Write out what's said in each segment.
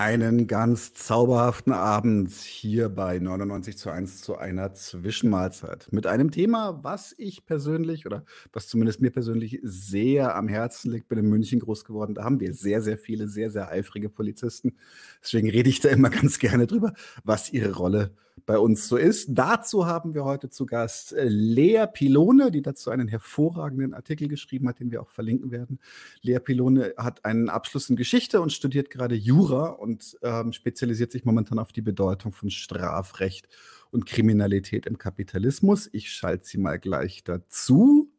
Einen ganz zauberhaften Abend hier bei 99 zu 1 zu einer Zwischenmahlzeit mit einem Thema, was ich persönlich oder was zumindest mir persönlich sehr am Herzen liegt. Bin in München groß geworden. Da haben wir sehr, sehr viele, sehr, sehr eifrige Polizisten. Deswegen rede ich da immer ganz gerne drüber, was ihre Rolle bei uns so ist. Dazu haben wir heute zu Gast äh, Lea Pilone, die dazu einen hervorragenden Artikel geschrieben hat, den wir auch verlinken werden. Lea Pilone hat einen Abschluss in Geschichte und studiert gerade Jura und ähm, spezialisiert sich momentan auf die Bedeutung von Strafrecht und Kriminalität im Kapitalismus. Ich schalte sie mal gleich dazu.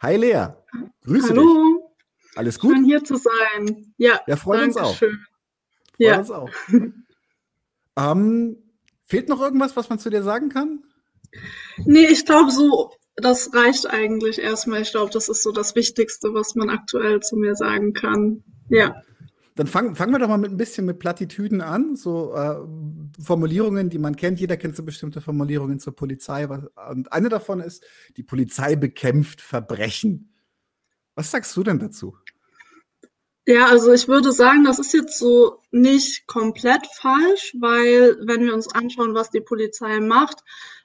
Hi Lea, grüße Hallo. dich. Alles gut? Schön hier zu sein. Ja, ja freut uns auch. Freut ja. uns auch. ähm, fehlt noch irgendwas, was man zu dir sagen kann? Nee, ich glaube so, das reicht eigentlich erstmal. Ich glaube, das ist so das Wichtigste, was man aktuell zu mir sagen kann. Ja. Dann fangen fangen wir doch mal mit ein bisschen mit Plattitüden an, so äh, Formulierungen, die man kennt. Jeder kennt so bestimmte Formulierungen zur Polizei. Und eine davon ist, die Polizei bekämpft Verbrechen. Was sagst du denn dazu? Ja, also ich würde sagen, das ist jetzt so nicht komplett falsch, weil wenn wir uns anschauen, was die Polizei macht,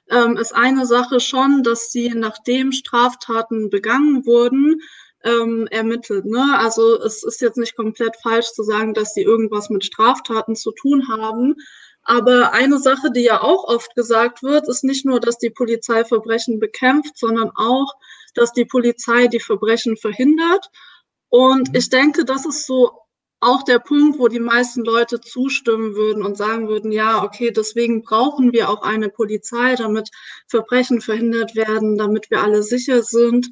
ähm, ist eine Sache schon, dass sie nachdem Straftaten begangen wurden, ähm, ermittelt. Ne? Also es ist jetzt nicht komplett falsch zu sagen, dass sie irgendwas mit Straftaten zu tun haben. Aber eine Sache, die ja auch oft gesagt wird, ist nicht nur, dass die Polizei Verbrechen bekämpft, sondern auch, dass die Polizei die Verbrechen verhindert. Und ich denke, das ist so auch der Punkt, wo die meisten Leute zustimmen würden und sagen würden, ja, okay, deswegen brauchen wir auch eine Polizei, damit Verbrechen verhindert werden, damit wir alle sicher sind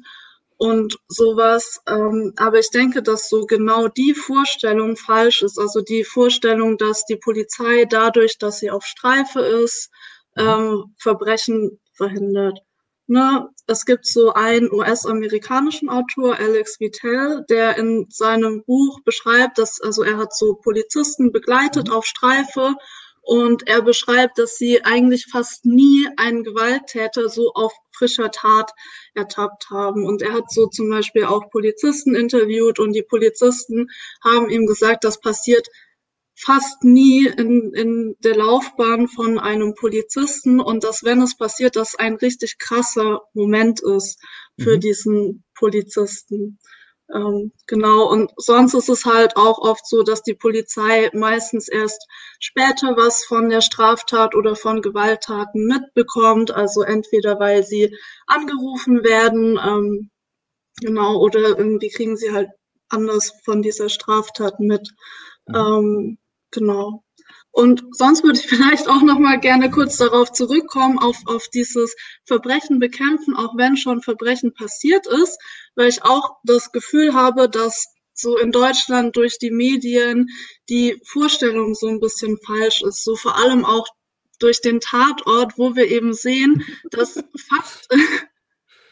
und sowas. Ähm, aber ich denke, dass so genau die Vorstellung falsch ist. Also die Vorstellung, dass die Polizei dadurch, dass sie auf Streife ist, mhm. ähm, Verbrechen verhindert. Ne? Es gibt so einen US-amerikanischen Autor, Alex Vitale, der in seinem Buch beschreibt, dass, also er hat so Polizisten begleitet mhm. auf Streife und er beschreibt, dass sie eigentlich fast nie einen Gewalttäter so auf frischer Tat ertappt haben. Und er hat so zum Beispiel auch Polizisten interviewt und die Polizisten haben ihm gesagt, das passiert fast nie in, in der Laufbahn von einem Polizisten und dass, wenn es passiert, das ein richtig krasser Moment ist für mhm. diesen Polizisten. Ähm, genau, und sonst ist es halt auch oft so, dass die Polizei meistens erst später was von der Straftat oder von Gewalttaten mitbekommt. Also entweder weil sie angerufen werden, ähm, genau, oder irgendwie kriegen sie halt anders von dieser Straftat mit. Mhm. Ähm, genau. Und sonst würde ich vielleicht auch noch mal gerne kurz darauf zurückkommen, auf, auf dieses Verbrechen bekämpfen, auch wenn schon Verbrechen passiert ist, weil ich auch das Gefühl habe, dass so in Deutschland durch die Medien die Vorstellung so ein bisschen falsch ist, so vor allem auch durch den Tatort, wo wir eben sehen, dass fast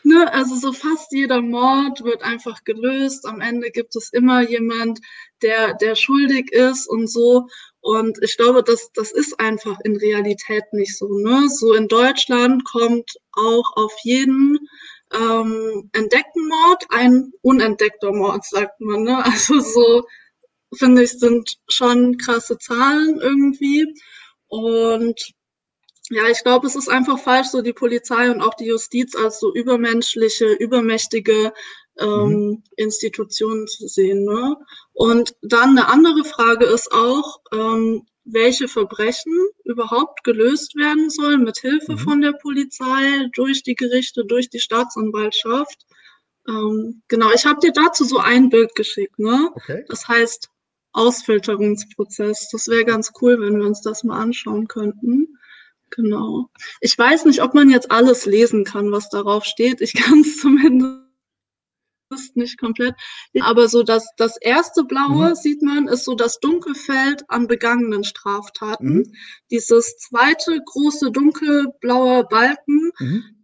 ne, also so fast jeder Mord wird einfach gelöst. Am Ende gibt es immer jemand, der, der schuldig ist und so. Und ich glaube, das, das ist einfach in Realität nicht so. Ne? So in Deutschland kommt auch auf jeden ähm, entdeckten Mord ein unentdeckter Mord, sagt man. Ne? Also so, finde ich, sind schon krasse Zahlen irgendwie. Und ja, ich glaube, es ist einfach falsch, so die Polizei und auch die Justiz als so übermenschliche, übermächtige ähm, mhm. Institutionen zu sehen. Ne? Und dann eine andere Frage ist auch, ähm, welche Verbrechen überhaupt gelöst werden sollen mit Hilfe mhm. von der Polizei, durch die Gerichte, durch die Staatsanwaltschaft. Ähm, genau, ich habe dir dazu so ein Bild geschickt. Ne? Okay. Das heißt Ausfilterungsprozess. Das wäre ganz cool, wenn wir uns das mal anschauen könnten. Genau. Ich weiß nicht, ob man jetzt alles lesen kann, was darauf steht. Ich kann es zumindest nicht komplett. Aber so das, das erste Blaue, mhm. sieht man, ist so das Dunkelfeld an begangenen Straftaten. Mhm. Dieses zweite große dunkelblaue Balken mhm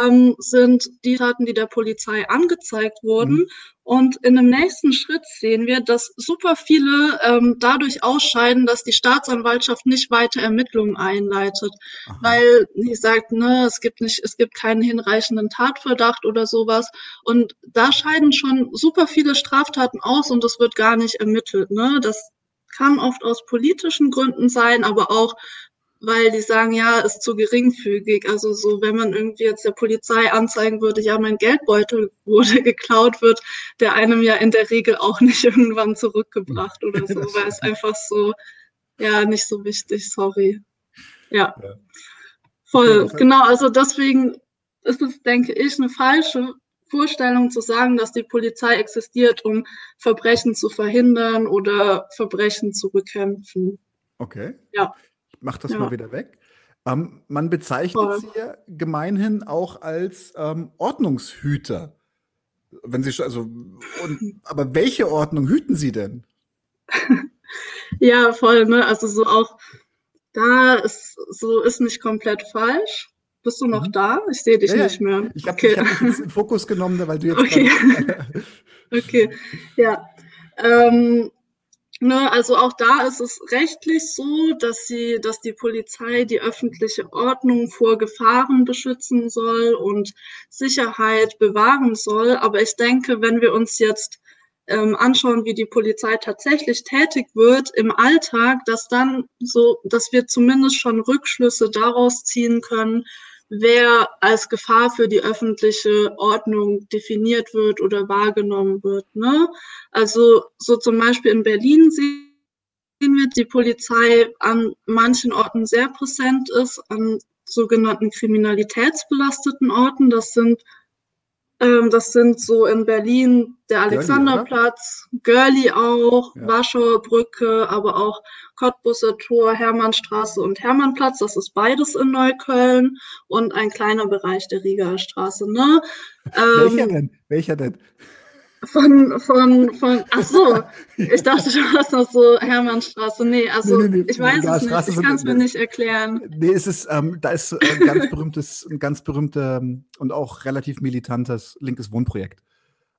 ähm, sind die Taten, die der Polizei angezeigt wurden. Mhm. Und in dem nächsten Schritt sehen wir, dass super viele ähm, dadurch ausscheiden, dass die Staatsanwaltschaft nicht weiter Ermittlungen einleitet, Aha. weil sie sagt, ne, es gibt nicht, es gibt keinen hinreichenden Tatverdacht oder sowas. Und da scheiden schon super viele Straftaten aus und es wird gar nicht ermittelt. Ne, das kann oft aus politischen Gründen sein, aber auch weil die sagen, ja, ist zu geringfügig. Also so, wenn man irgendwie jetzt der Polizei anzeigen würde, ja, mein Geldbeutel wurde geklaut, wird der einem ja in der Regel auch nicht irgendwann zurückgebracht oder so, weil es einfach so, ja, nicht so wichtig, sorry. Ja. ja. Voll, genau, also deswegen ist es, denke ich, eine falsche Vorstellung zu sagen, dass die Polizei existiert, um Verbrechen zu verhindern oder Verbrechen zu bekämpfen. Okay. Ja. Mach das ja. mal wieder weg. Ähm, man bezeichnet Voll. sie ja gemeinhin auch als ähm, Ordnungshüter. Wenn sie also, und, aber welche Ordnung hüten sie denn? ja, voll, ne? Also so auch da ist so ist nicht komplett falsch. Bist du noch mhm. da? Ich sehe dich ja, nicht mehr. Ich habe okay. hab jetzt in Fokus genommen, weil du jetzt. Okay. okay. Ja. Ähm, ne, also auch da ist es rechtlich so, dass sie, dass die Polizei die öffentliche Ordnung vor Gefahren beschützen soll und Sicherheit bewahren soll. Aber ich denke, wenn wir uns jetzt ähm, anschauen, wie die Polizei tatsächlich tätig wird im Alltag, dass dann so, dass wir zumindest schon Rückschlüsse daraus ziehen können, wer als Gefahr für die öffentliche Ordnung definiert wird oder wahrgenommen wird. Ne? Also so zum Beispiel in Berlin sehen wir, die Polizei an manchen Orten sehr präsent ist, an sogenannten kriminalitätsbelasteten Orten. Das sind ähm, das sind so in Berlin der Alexanderplatz, Görli auch, ja. Warschauer Brücke, aber auch Cottbusser Tor, Hermannstraße und Hermannplatz. Das ist beides in Neukölln und ein kleiner Bereich der Rieger Straße. Ne? Ähm, Welcher denn? Welcher denn? Von, von, von, ach so, ich dachte, du hast noch so Hermannstraße. Nee, also nee, nee, nee. ich weiß es nicht, ich kann es mir nicht erklären. Nee, es ist, ähm, da ist ein ganz berühmtes, ein ganz berühmter und auch relativ militantes linkes Wohnprojekt.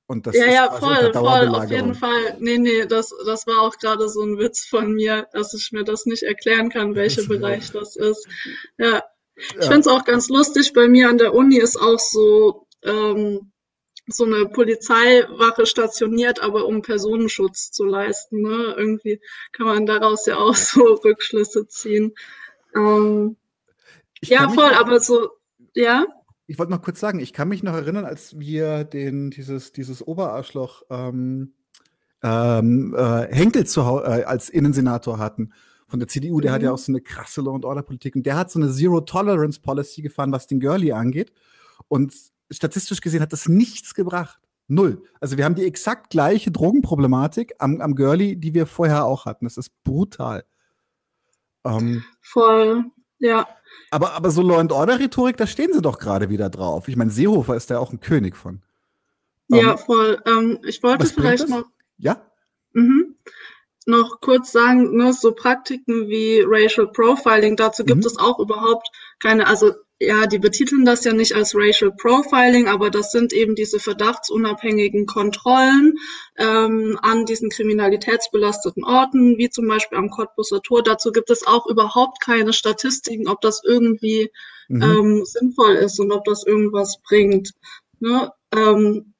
Und das ja, ja, voll, voll, auf jeden Fall. Nee, nee, das, das war auch gerade so ein Witz von mir, dass ich mir das nicht erklären kann, welcher Bereich das ist. Ja. Ich ja. finde es auch ganz lustig, bei mir an der Uni ist auch so, ähm, so eine Polizeiwache stationiert, aber um Personenschutz zu leisten. Ne? Irgendwie kann man daraus ja auch so Rückschlüsse ziehen. Ähm, ja, voll, noch, aber so, ja. Ich wollte noch kurz sagen, ich kann mich noch erinnern, als wir den, dieses, dieses Oberarschloch ähm, ähm, äh, Henkel zu, äh, als Innensenator hatten von der CDU, der mhm. hat ja mhm. auch so eine krasse Law and Order Politik und der hat so eine Zero Tolerance Policy gefahren, was den Girlie angeht. Und statistisch gesehen hat das nichts gebracht. Null. Also wir haben die exakt gleiche Drogenproblematik am, am Girlie, die wir vorher auch hatten. Das ist brutal. Ähm, Voll, ja. Aber, aber so Law and Order Rhetorik, da stehen sie doch gerade wieder drauf. Ich meine, Seehofer ist da auch ein König von. Ja, ähm, voll. Ähm, ich wollte vielleicht noch. Ja? Mhm. Noch kurz sagen, ne, so Praktiken wie Racial Profiling, dazu gibt mhm. es auch überhaupt keine, also ja, die betiteln das ja nicht als Racial Profiling, aber das sind eben diese verdachtsunabhängigen Kontrollen ähm, an diesen kriminalitätsbelasteten Orten, wie zum Beispiel am Cottbusser Tor. Dazu gibt es auch überhaupt keine Statistiken, ob das irgendwie mhm. ähm, sinnvoll ist und ob das irgendwas bringt. Ne? Ähm,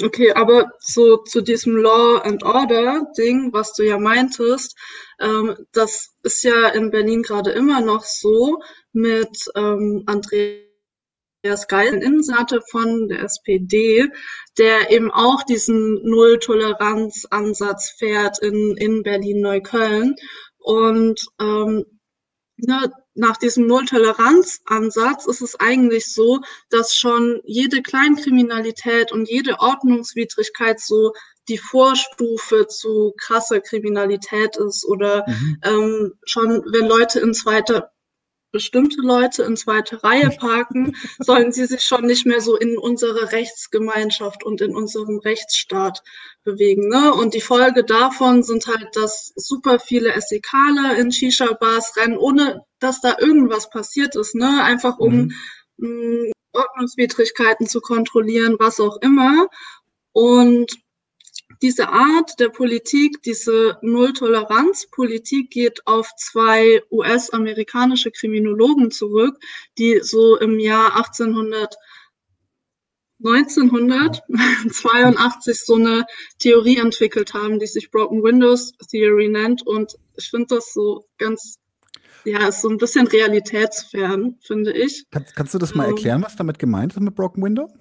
Okay, aber so zu diesem Law and Order Ding, was du ja meintest, ähm, das ist ja in Berlin gerade immer noch so, mit ähm, Andreas Geil, Innenseite von der SPD, der eben auch diesen Null-Toleranz-Ansatz fährt in, in Berlin-Neukölln. Und ähm, ne, nach diesem Null-Toleranz-Ansatz ist es eigentlich so, dass schon jede Kleinkriminalität und jede Ordnungswidrigkeit so die Vorstufe zu krasser Kriminalität ist oder mhm. ähm, schon wenn Leute in zweiter bestimmte Leute in zweite Reihe parken, sollen sie sich schon nicht mehr so in unsere Rechtsgemeinschaft und in unserem Rechtsstaat bewegen. Ne? Und die Folge davon sind halt, dass super viele SEKler in Shisha-Bars rennen, ohne dass da irgendwas passiert ist. Ne? Einfach um mhm. mh, Ordnungswidrigkeiten zu kontrollieren, was auch immer. Und diese Art der Politik, diese Null-Toleranz-Politik geht auf zwei US-amerikanische Kriminologen zurück, die so im Jahr 1800 1982 so eine Theorie entwickelt haben, die sich Broken Windows Theory nennt. Und ich finde das so ganz, ja, ist so ein bisschen realitätsfern, finde ich. Kannst, kannst du das mal ähm, erklären, was damit gemeint ist mit Broken Window?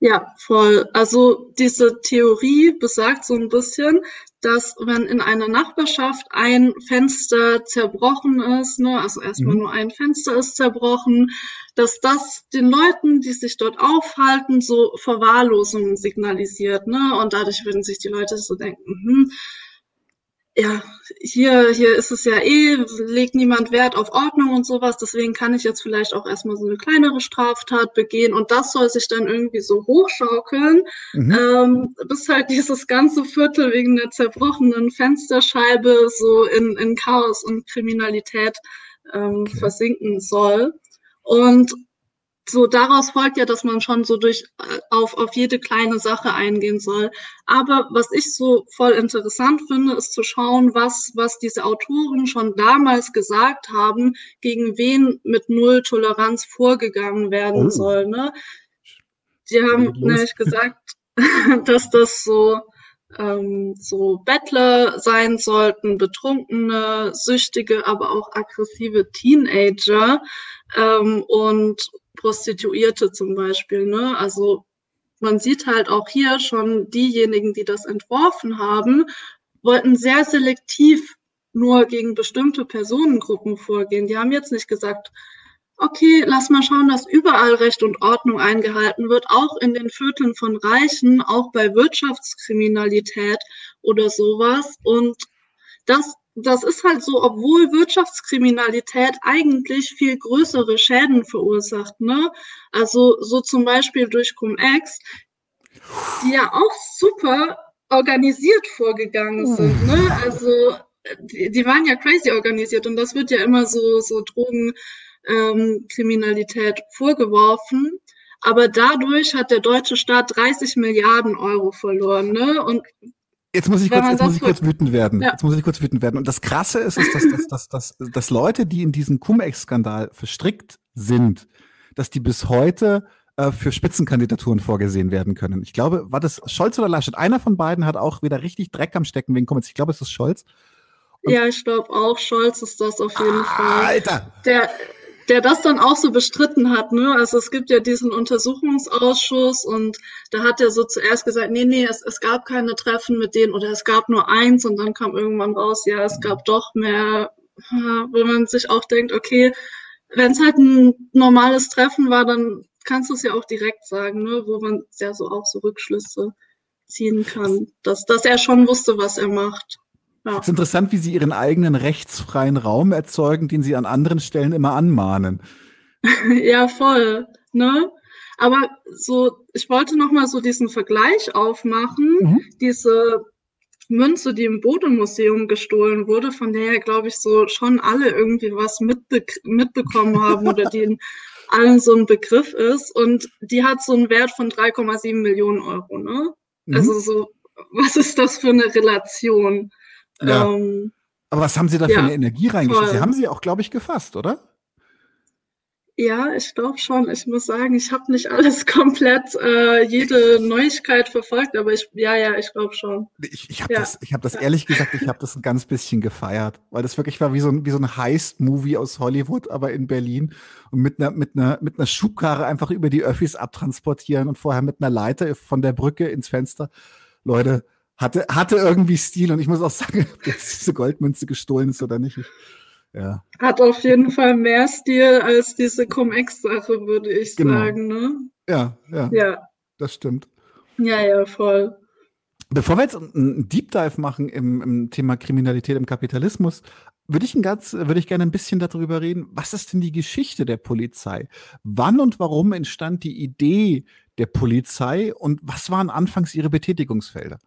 Ja, voll. Also diese Theorie besagt so ein bisschen, dass wenn in einer Nachbarschaft ein Fenster zerbrochen ist, ne, also erstmal mhm. nur ein Fenster ist zerbrochen, dass das den Leuten, die sich dort aufhalten, so Verwahrlosung signalisiert, ne? Und dadurch würden sich die Leute so denken, hm, ja, hier, hier ist es ja eh, legt niemand Wert auf Ordnung und sowas, deswegen kann ich jetzt vielleicht auch erstmal so eine kleinere Straftat begehen und das soll sich dann irgendwie so hochschaukeln, mhm. ähm, bis halt dieses ganze Viertel wegen der zerbrochenen Fensterscheibe so in, in Chaos und Kriminalität ähm, okay. versinken soll. Und so daraus folgt ja, dass man schon so durch äh, auf, auf jede kleine Sache eingehen soll. Aber was ich so voll interessant finde, ist zu schauen, was, was diese Autoren schon damals gesagt haben, gegen wen mit Null Toleranz vorgegangen werden oh. soll. Ne? Die haben nämlich gesagt, dass das so ähm, so Bettler sein sollten, betrunkene, süchtige, aber auch aggressive Teenager ähm, und Prostituierte zum Beispiel. Ne? Also man sieht halt auch hier schon diejenigen, die das entworfen haben, wollten sehr selektiv nur gegen bestimmte Personengruppen vorgehen. Die haben jetzt nicht gesagt, okay, lass mal schauen, dass überall Recht und Ordnung eingehalten wird, auch in den Vierteln von Reichen, auch bei Wirtschaftskriminalität oder sowas. Und das das ist halt so, obwohl Wirtschaftskriminalität eigentlich viel größere Schäden verursacht, ne? Also so zum Beispiel durch Cum-Ex, die ja auch super organisiert vorgegangen hm. sind, ne? Also die, die waren ja crazy organisiert und das wird ja immer so, so Drogenkriminalität ähm, vorgeworfen. Aber dadurch hat der deutsche Staat 30 Milliarden Euro verloren, ne? Und Jetzt muss ich kurz, jetzt muss ich kurz wütend werden. Ja. Jetzt muss ich kurz wütend werden. Und das Krasse ist, ist dass, dass, dass, dass, dass Leute, die in diesen Cum-Ex-Skandal verstrickt sind, dass die bis heute äh, für Spitzenkandidaturen vorgesehen werden können. Ich glaube, war das Scholz oder Laschet? Einer von beiden hat auch wieder richtig Dreck am Stecken wegen Cum-Ex. Ich glaube, es ist Scholz. Und ja, ich glaube auch, Scholz ist das auf jeden Fall. Alter! Der, der das dann auch so bestritten hat. Ne? Also es gibt ja diesen Untersuchungsausschuss und da hat er so zuerst gesagt, nee, nee, es, es gab keine Treffen mit denen oder es gab nur eins und dann kam irgendwann raus, ja, es gab doch mehr, wo man sich auch denkt, okay, wenn es halt ein normales Treffen war, dann kannst du es ja auch direkt sagen, ne? wo man ja so auch so Rückschlüsse ziehen kann, dass, dass er schon wusste, was er macht. Ja. Es ist interessant, wie sie ihren eigenen rechtsfreien Raum erzeugen, den sie an anderen Stellen immer anmahnen. ja, voll. Ne? Aber so, ich wollte noch mal so diesen Vergleich aufmachen. Mhm. Diese Münze, die im Bodemuseum gestohlen wurde, von der ja, glaube ich, so schon alle irgendwie was mitbe mitbekommen haben oder die in allen so ein Begriff ist. Und die hat so einen Wert von 3,7 Millionen Euro. Ne? Mhm. Also so, was ist das für eine Relation? Ja. Ähm, Aber was haben Sie da ja, für eine Energie reingeschickt? Sie haben sie auch, glaube ich, gefasst, oder? Ja, ich glaube schon. Ich muss sagen, ich habe nicht alles komplett, äh, jede Neuigkeit verfolgt, aber ich, ja, ja, ich glaube schon. Ich, ich habe ja. das, ich habe das ehrlich gesagt, ich habe das ein ganz bisschen gefeiert, weil das wirklich war wie so ein, wie so ein Heist-Movie aus Hollywood, aber in Berlin und mit einer, mit einer, mit einer Schubkarre einfach über die Öffis abtransportieren und vorher mit einer Leiter von der Brücke ins Fenster. Leute, hatte, hatte irgendwie Stil und ich muss auch sagen, ob jetzt diese Goldmünze gestohlen ist oder nicht. Ich, ja. Hat auf jeden Fall mehr Stil als diese Cum-Ex-Sache, würde ich genau. sagen. Ne? Ja, ja, ja. Das stimmt. Ja, ja, voll. Bevor wir jetzt einen Deep Dive machen im, im Thema Kriminalität im Kapitalismus, würde ich, ein ganz, würde ich gerne ein bisschen darüber reden, was ist denn die Geschichte der Polizei? Wann und warum entstand die Idee der Polizei und was waren anfangs ihre Betätigungsfelder?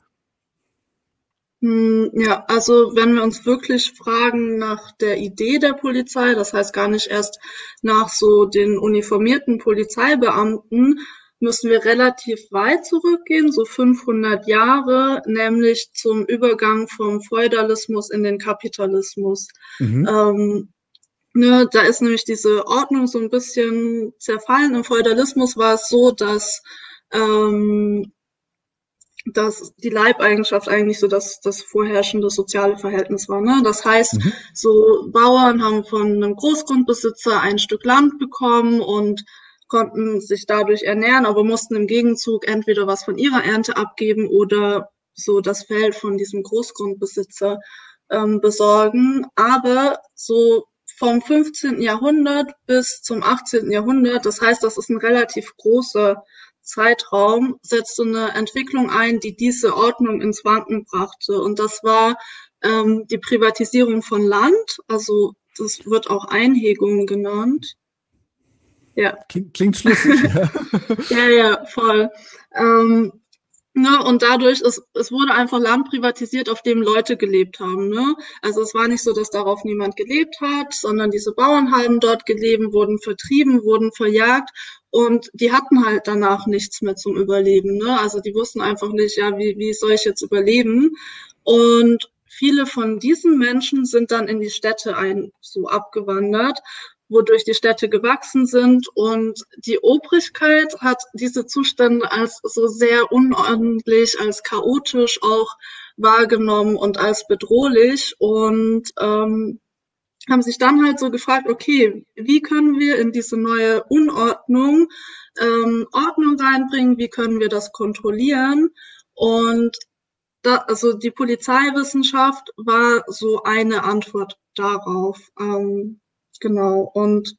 Hm, ja, also wenn wir uns wirklich fragen nach der Idee der Polizei, das heißt gar nicht erst nach so den uniformierten Polizeibeamten, müssen wir relativ weit zurückgehen, so 500 Jahre, nämlich zum Übergang vom Feudalismus in den Kapitalismus. Mhm. Ähm, Ne, da ist nämlich diese Ordnung so ein bisschen zerfallen. Im Feudalismus war es so, dass ähm, dass die Leibeigenschaft eigentlich so das, das vorherrschende soziale Verhältnis war. Ne? Das heißt, mhm. so Bauern haben von einem Großgrundbesitzer ein Stück Land bekommen und konnten sich dadurch ernähren, aber mussten im Gegenzug entweder was von ihrer Ernte abgeben oder so das Feld von diesem Großgrundbesitzer ähm, besorgen. Aber so vom 15. Jahrhundert bis zum 18. Jahrhundert, das heißt, das ist ein relativ großer Zeitraum setzte eine Entwicklung ein, die diese Ordnung ins Wanken brachte. Und das war ähm, die Privatisierung von Land. Also das wird auch Einhegung genannt. Ja. Klingt, klingt schlüssig. ja, ja, voll. Ähm, Ne, und dadurch, ist, es wurde einfach Land privatisiert, auf dem Leute gelebt haben. Ne? Also es war nicht so, dass darauf niemand gelebt hat, sondern diese Bauern haben dort gelebt, wurden vertrieben, wurden verjagt und die hatten halt danach nichts mehr zum Überleben. Ne? Also die wussten einfach nicht, ja, wie, wie soll ich jetzt überleben? Und viele von diesen Menschen sind dann in die Städte ein, so abgewandert wodurch die Städte gewachsen sind. Und die Obrigkeit hat diese Zustände als so sehr unordentlich, als chaotisch auch wahrgenommen und als bedrohlich und ähm, haben sich dann halt so gefragt, okay, wie können wir in diese neue Unordnung ähm, Ordnung reinbringen, wie können wir das kontrollieren? Und da, also die Polizeiwissenschaft war so eine Antwort darauf. Ähm, Genau. Und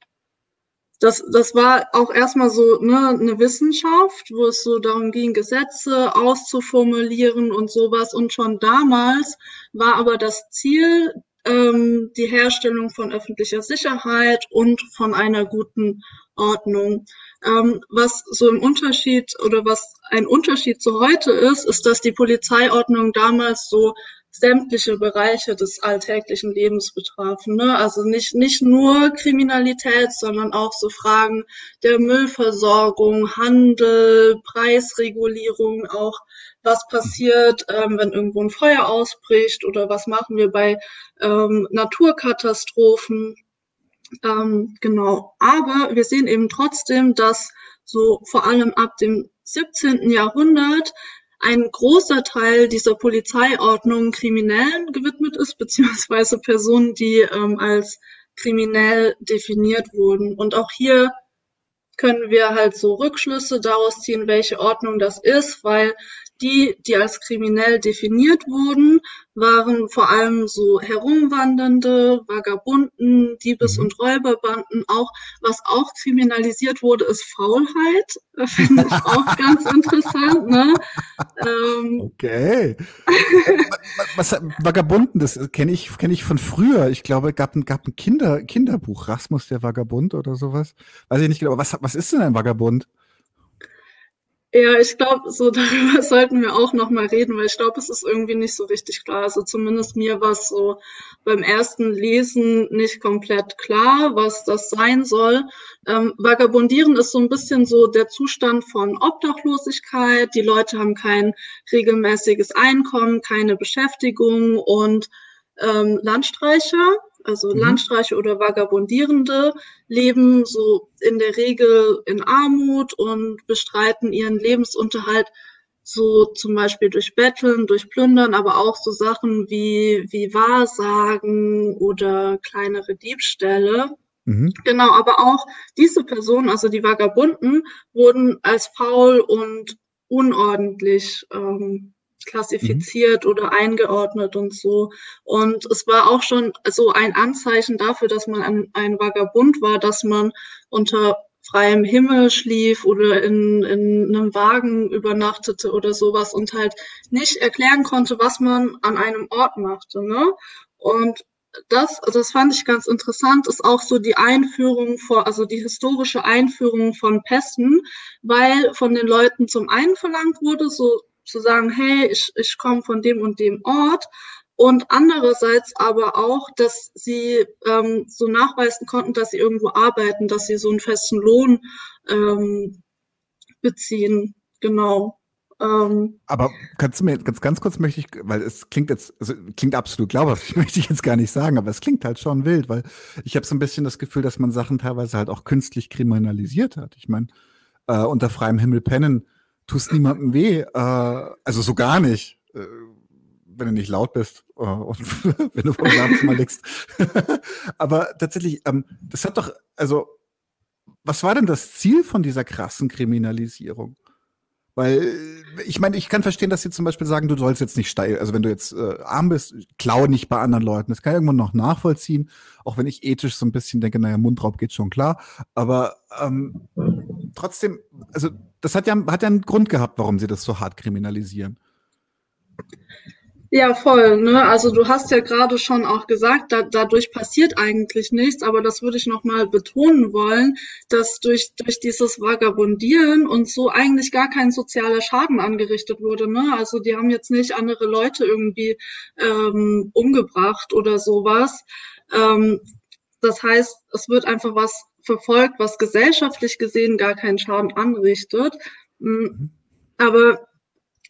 das, das war auch erstmal so ne, eine Wissenschaft, wo es so darum ging, Gesetze auszuformulieren und sowas. Und schon damals war aber das Ziel ähm, die Herstellung von öffentlicher Sicherheit und von einer guten Ordnung. Ähm, was so im Unterschied oder was ein Unterschied zu heute ist, ist, dass die Polizeiordnung damals so sämtliche Bereiche des alltäglichen Lebens betrafen. Ne? Also nicht, nicht nur Kriminalität, sondern auch so Fragen der Müllversorgung, Handel, Preisregulierung, auch was passiert, ähm, wenn irgendwo ein Feuer ausbricht oder was machen wir bei ähm, Naturkatastrophen. Ähm, genau. Aber wir sehen eben trotzdem, dass so vor allem ab dem 17. Jahrhundert ein großer Teil dieser Polizeiordnung Kriminellen gewidmet ist, beziehungsweise Personen, die ähm, als kriminell definiert wurden. Und auch hier können wir halt so Rückschlüsse daraus ziehen, welche Ordnung das ist, weil die, die als kriminell definiert wurden, waren vor allem so herumwandernde, Vagabunden, Diebes- mhm. und Räuberbanden. Auch was auch kriminalisiert wurde, ist Faulheit. Finde ich auch ganz interessant. Ne? Ähm, okay. was, Vagabunden, das kenne ich, kenne ich von früher. Ich glaube, gab ein, gab ein Kinder, Kinderbuch, Rasmus der Vagabund oder sowas. Weiß ich nicht genau. Was, was ist denn ein Vagabund? Ja, ich glaube, so darüber sollten wir auch noch mal reden, weil ich glaube, es ist irgendwie nicht so richtig klar. Also zumindest mir war es so beim ersten Lesen nicht komplett klar, was das sein soll. Ähm, Vagabundieren ist so ein bisschen so der Zustand von Obdachlosigkeit. Die Leute haben kein regelmäßiges Einkommen, keine Beschäftigung und ähm, Landstreicher also mhm. Landstreiche oder Vagabundierende leben so in der Regel in Armut und bestreiten ihren Lebensunterhalt so zum Beispiel durch Betteln, durch Plündern, aber auch so Sachen wie, wie Wahrsagen oder kleinere Diebstähle. Mhm. Genau, aber auch diese Personen, also die Vagabunden, wurden als faul und unordentlich ähm, klassifiziert mhm. oder eingeordnet und so. Und es war auch schon so ein Anzeichen dafür, dass man ein, ein Vagabund war, dass man unter freiem Himmel schlief oder in, in einem Wagen übernachtete oder sowas und halt nicht erklären konnte, was man an einem Ort machte. Ne? Und das, das fand ich ganz interessant, ist auch so die Einführung vor, also die historische Einführung von Pässen, weil von den Leuten zum einen verlangt wurde, so zu sagen, hey, ich, ich komme von dem und dem Ort. Und andererseits aber auch, dass sie ähm, so nachweisen konnten, dass sie irgendwo arbeiten, dass sie so einen festen Lohn ähm, beziehen. Genau. Ähm, Aber kannst du mir ganz, ganz kurz möchte ich, weil es klingt jetzt, also klingt absolut glaubhaft, möchte ich jetzt gar nicht sagen, aber es klingt halt schon wild, weil ich habe so ein bisschen das Gefühl, dass man Sachen teilweise halt auch künstlich kriminalisiert hat. Ich meine, äh, unter freiem Himmel pennen, tust niemandem weh, äh, also so gar nicht. Äh, wenn du nicht laut bist äh, und wenn du vom Schlafzimmer liegst. Aber tatsächlich, ähm, das hat doch, also, was war denn das Ziel von dieser krassen Kriminalisierung? Weil ich meine, ich kann verstehen, dass sie zum Beispiel sagen, du sollst jetzt nicht steil, also wenn du jetzt äh, arm bist, klau nicht bei anderen Leuten. Das kann ich irgendwann noch nachvollziehen, auch wenn ich ethisch so ein bisschen denke, naja, Mundraub geht schon klar. Aber ähm, trotzdem, also das hat ja, hat ja einen Grund gehabt, warum sie das so hart kriminalisieren. Ja, voll. Ne? Also du hast ja gerade schon auch gesagt, da, dadurch passiert eigentlich nichts, aber das würde ich nochmal betonen wollen, dass durch, durch dieses Vagabundieren und so eigentlich gar kein sozialer Schaden angerichtet wurde. Ne? Also die haben jetzt nicht andere Leute irgendwie ähm, umgebracht oder sowas. Ähm, das heißt, es wird einfach was verfolgt, was gesellschaftlich gesehen gar keinen Schaden anrichtet. Mhm. Aber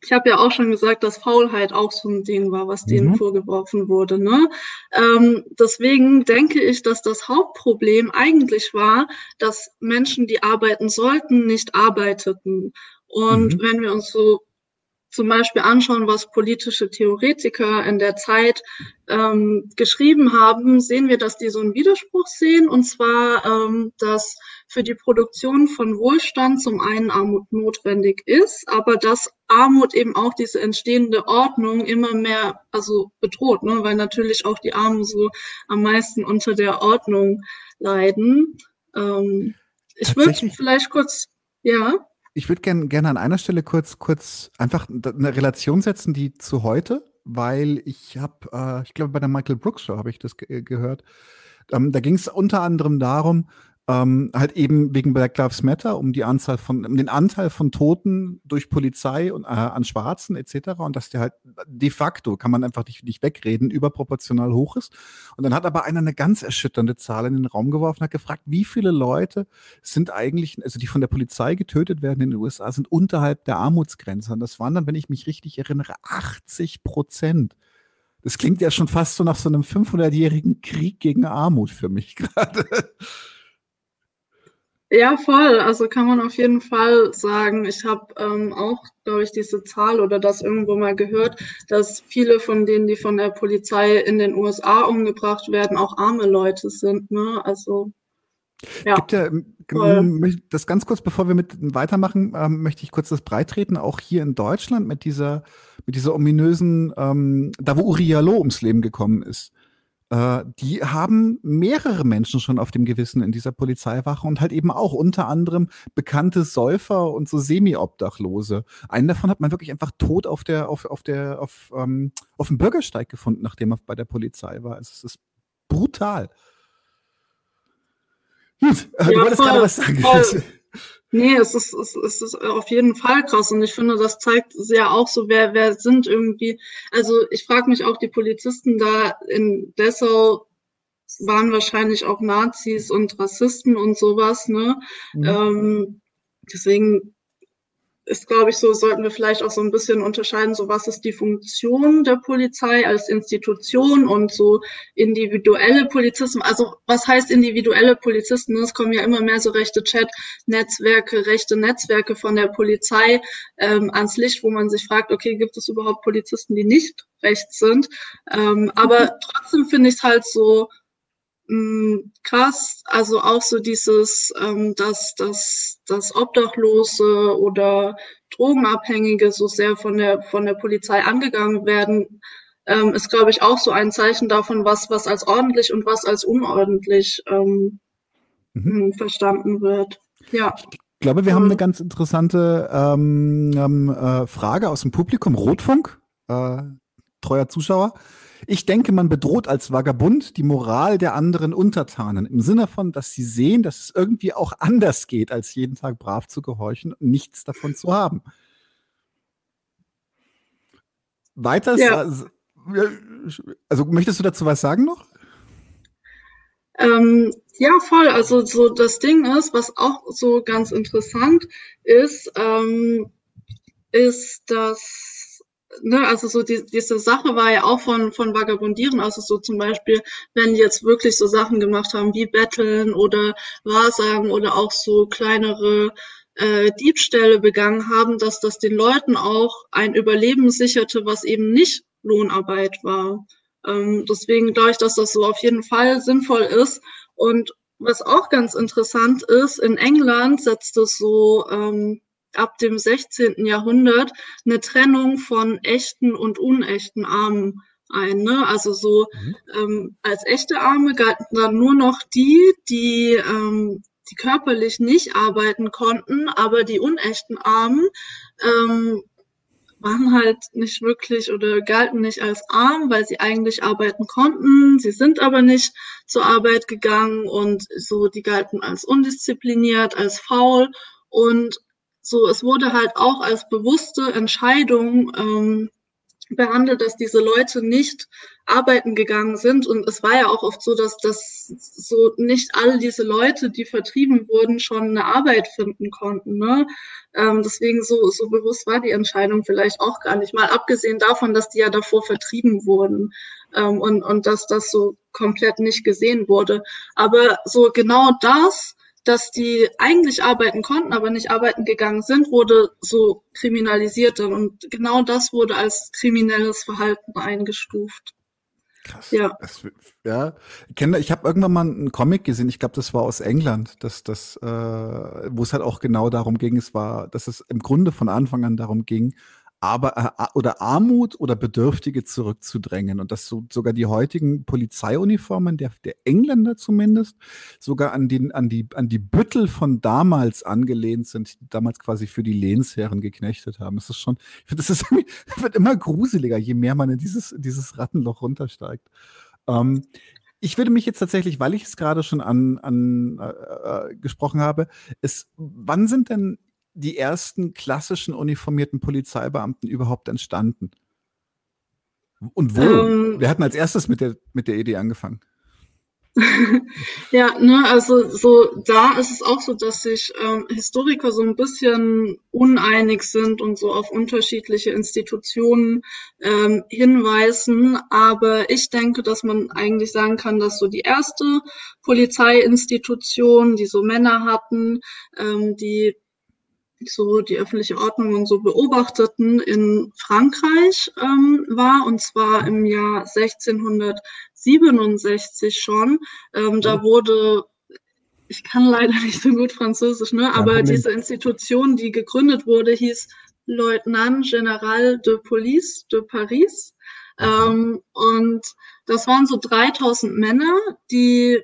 ich habe ja auch schon gesagt, dass Faulheit auch so ein Ding war, was denen mhm. vorgeworfen wurde. Ne? Ähm, deswegen denke ich, dass das Hauptproblem eigentlich war, dass Menschen, die arbeiten sollten, nicht arbeiteten. Und mhm. wenn wir uns so zum Beispiel anschauen, was politische Theoretiker in der Zeit ähm, geschrieben haben, sehen wir, dass die so einen Widerspruch sehen, und zwar, ähm, dass für die Produktion von Wohlstand zum einen Armut notwendig ist, aber dass Armut eben auch diese entstehende Ordnung immer mehr also bedroht, ne? weil natürlich auch die Armen so am meisten unter der Ordnung leiden. Ähm, ich würde vielleicht kurz, ja. Ich würde gerne gerne an einer Stelle kurz, kurz einfach eine Relation setzen, die zu heute, weil ich habe, äh, ich glaube, bei der Michael Brooks Show habe ich das ge gehört. Ähm, da ging es unter anderem darum, ähm, halt eben wegen Black Lives Matter, um die Anzahl von, um den Anteil von Toten durch Polizei und äh, an Schwarzen etc. Und dass der halt de facto, kann man einfach nicht, nicht wegreden, überproportional hoch ist. Und dann hat aber einer eine ganz erschütternde Zahl in den Raum geworfen, hat gefragt, wie viele Leute sind eigentlich, also die von der Polizei getötet werden in den USA, sind unterhalb der Armutsgrenze. Und das waren dann, wenn ich mich richtig erinnere, 80 Prozent. Das klingt ja schon fast so nach so einem 500-jährigen Krieg gegen Armut für mich gerade. Ja, voll. Also kann man auf jeden Fall sagen. Ich habe ähm, auch, glaube ich, diese Zahl oder das irgendwo mal gehört, dass viele von denen, die von der Polizei in den USA umgebracht werden, auch arme Leute sind. Ne? Also ja. Gibt ja voll. das ganz kurz, bevor wir mit weitermachen, ähm, möchte ich kurz das breitreten. Auch hier in Deutschland mit dieser mit dieser ominösen, ähm, da wo Urialo ums Leben gekommen ist äh, die haben mehrere Menschen schon auf dem Gewissen in dieser Polizeiwache und halt eben auch unter anderem bekannte Säufer und so Semi-Obdachlose. Einen davon hat man wirklich einfach tot auf der, auf, auf der, auf, ähm, auf dem Bürgersteig gefunden, nachdem er bei der Polizei war. Also es ist brutal. Gut, äh, ja, du wolltest gerade was sagen. Voll. Nee, es ist, es, es ist auf jeden Fall krass. Und ich finde, das zeigt ja auch so, wer, wer sind irgendwie. Also ich frage mich auch, die Polizisten da in Dessau waren wahrscheinlich auch Nazis und Rassisten und sowas, ne? Mhm. Ähm, deswegen ist, glaube ich, so, sollten wir vielleicht auch so ein bisschen unterscheiden, so was ist die Funktion der Polizei als Institution und so individuelle Polizisten. Also was heißt individuelle Polizisten? Es kommen ja immer mehr so rechte Chat-Netzwerke, rechte Netzwerke von der Polizei ähm, ans Licht, wo man sich fragt, okay, gibt es überhaupt Polizisten, die nicht rechts sind? Ähm, aber trotzdem finde ich es halt so, Mm, krass, also auch so dieses, ähm, dass, dass, dass Obdachlose oder Drogenabhängige so sehr von der, von der Polizei angegangen werden, ähm, ist, glaube ich, auch so ein Zeichen davon, was, was als ordentlich und was als unordentlich ähm, mhm. Mm, verstanden wird. Ja. Ich glaube, wir haben eine ganz interessante ähm, ähm, äh, Frage aus dem Publikum. Rotfunk, äh, treuer Zuschauer. Ich denke, man bedroht als Vagabund die Moral der anderen Untertanen im Sinne von, dass sie sehen, dass es irgendwie auch anders geht, als jeden Tag brav zu gehorchen und nichts davon zu haben. Weiter, ja. also möchtest du dazu was sagen noch? Ähm, ja, voll. Also so das Ding ist, was auch so ganz interessant ist, ähm, ist, dass ne, also so die, diese Sache war ja auch von, von Vagabundieren, also so zum Beispiel, wenn die jetzt wirklich so Sachen gemacht haben wie Betteln oder Wahrsagen oder auch so kleinere äh, Diebstähle begangen haben, dass das den Leuten auch ein Überleben sicherte, was eben nicht Lohnarbeit war. Ähm, deswegen glaube ich, dass das so auf jeden Fall sinnvoll ist. Und was auch ganz interessant ist, in England setzt es so ähm, ab dem 16. Jahrhundert eine Trennung von echten und unechten Armen ein. Ne? Also so mhm. ähm, als echte Arme galten dann nur noch die, die, ähm, die körperlich nicht arbeiten konnten, aber die unechten Armen ähm, waren halt nicht wirklich oder galten nicht als arm, weil sie eigentlich arbeiten konnten. Sie sind aber nicht zur Arbeit gegangen und so, die galten als undiszipliniert, als faul. Und so, es wurde halt auch als bewusste Entscheidung ähm, behandelt, dass diese Leute nicht arbeiten gegangen sind. Und es war ja auch oft so, dass das so nicht alle diese Leute, die vertrieben wurden, schon eine Arbeit finden konnten. Ne? Ähm, deswegen so, so bewusst war die Entscheidung vielleicht auch gar nicht. Mal abgesehen davon, dass die ja davor vertrieben wurden ähm, und, und dass das so komplett nicht gesehen wurde. Aber so genau das dass die eigentlich arbeiten konnten, aber nicht arbeiten gegangen sind, wurde so kriminalisiert und genau das wurde als kriminelles Verhalten eingestuft. Krass. Ja. Das, ja. Ich, habe irgendwann mal einen Comic gesehen, ich glaube, das war aus England, dass das, äh, wo es halt auch genau darum ging, es war, dass es im Grunde von Anfang an darum ging, aber äh, oder Armut oder Bedürftige zurückzudrängen und dass so, sogar die heutigen Polizeiuniformen der, der Engländer zumindest sogar an den an die an die Büttel von damals angelehnt sind, die damals quasi für die Lehnsherren geknechtet haben. Das ist schon, ich finde, das ist wird immer gruseliger, je mehr man in dieses dieses Rattenloch runtersteigt. Ähm, ich würde mich jetzt tatsächlich, weil ich es gerade schon an, an äh, äh gesprochen habe, ist, wann sind denn die ersten klassischen uniformierten Polizeibeamten überhaupt entstanden? Und wo? Ähm, Wir hatten als erstes mit der, mit der Idee angefangen. ja, ne, also so da ist es auch so, dass sich ähm, Historiker so ein bisschen uneinig sind und so auf unterschiedliche Institutionen ähm, hinweisen. Aber ich denke, dass man eigentlich sagen kann, dass so die erste Polizeiinstitution, die so Männer hatten, ähm, die so die öffentliche Ordnung und so beobachteten, in Frankreich ähm, war, und zwar im Jahr 1667 schon. Ähm, da mhm. wurde ich kann leider nicht so gut Französisch, ne? aber diese Institution, die gegründet wurde, hieß Lieutenant Général de Police de Paris. Ähm, und das waren so 3000 Männer, die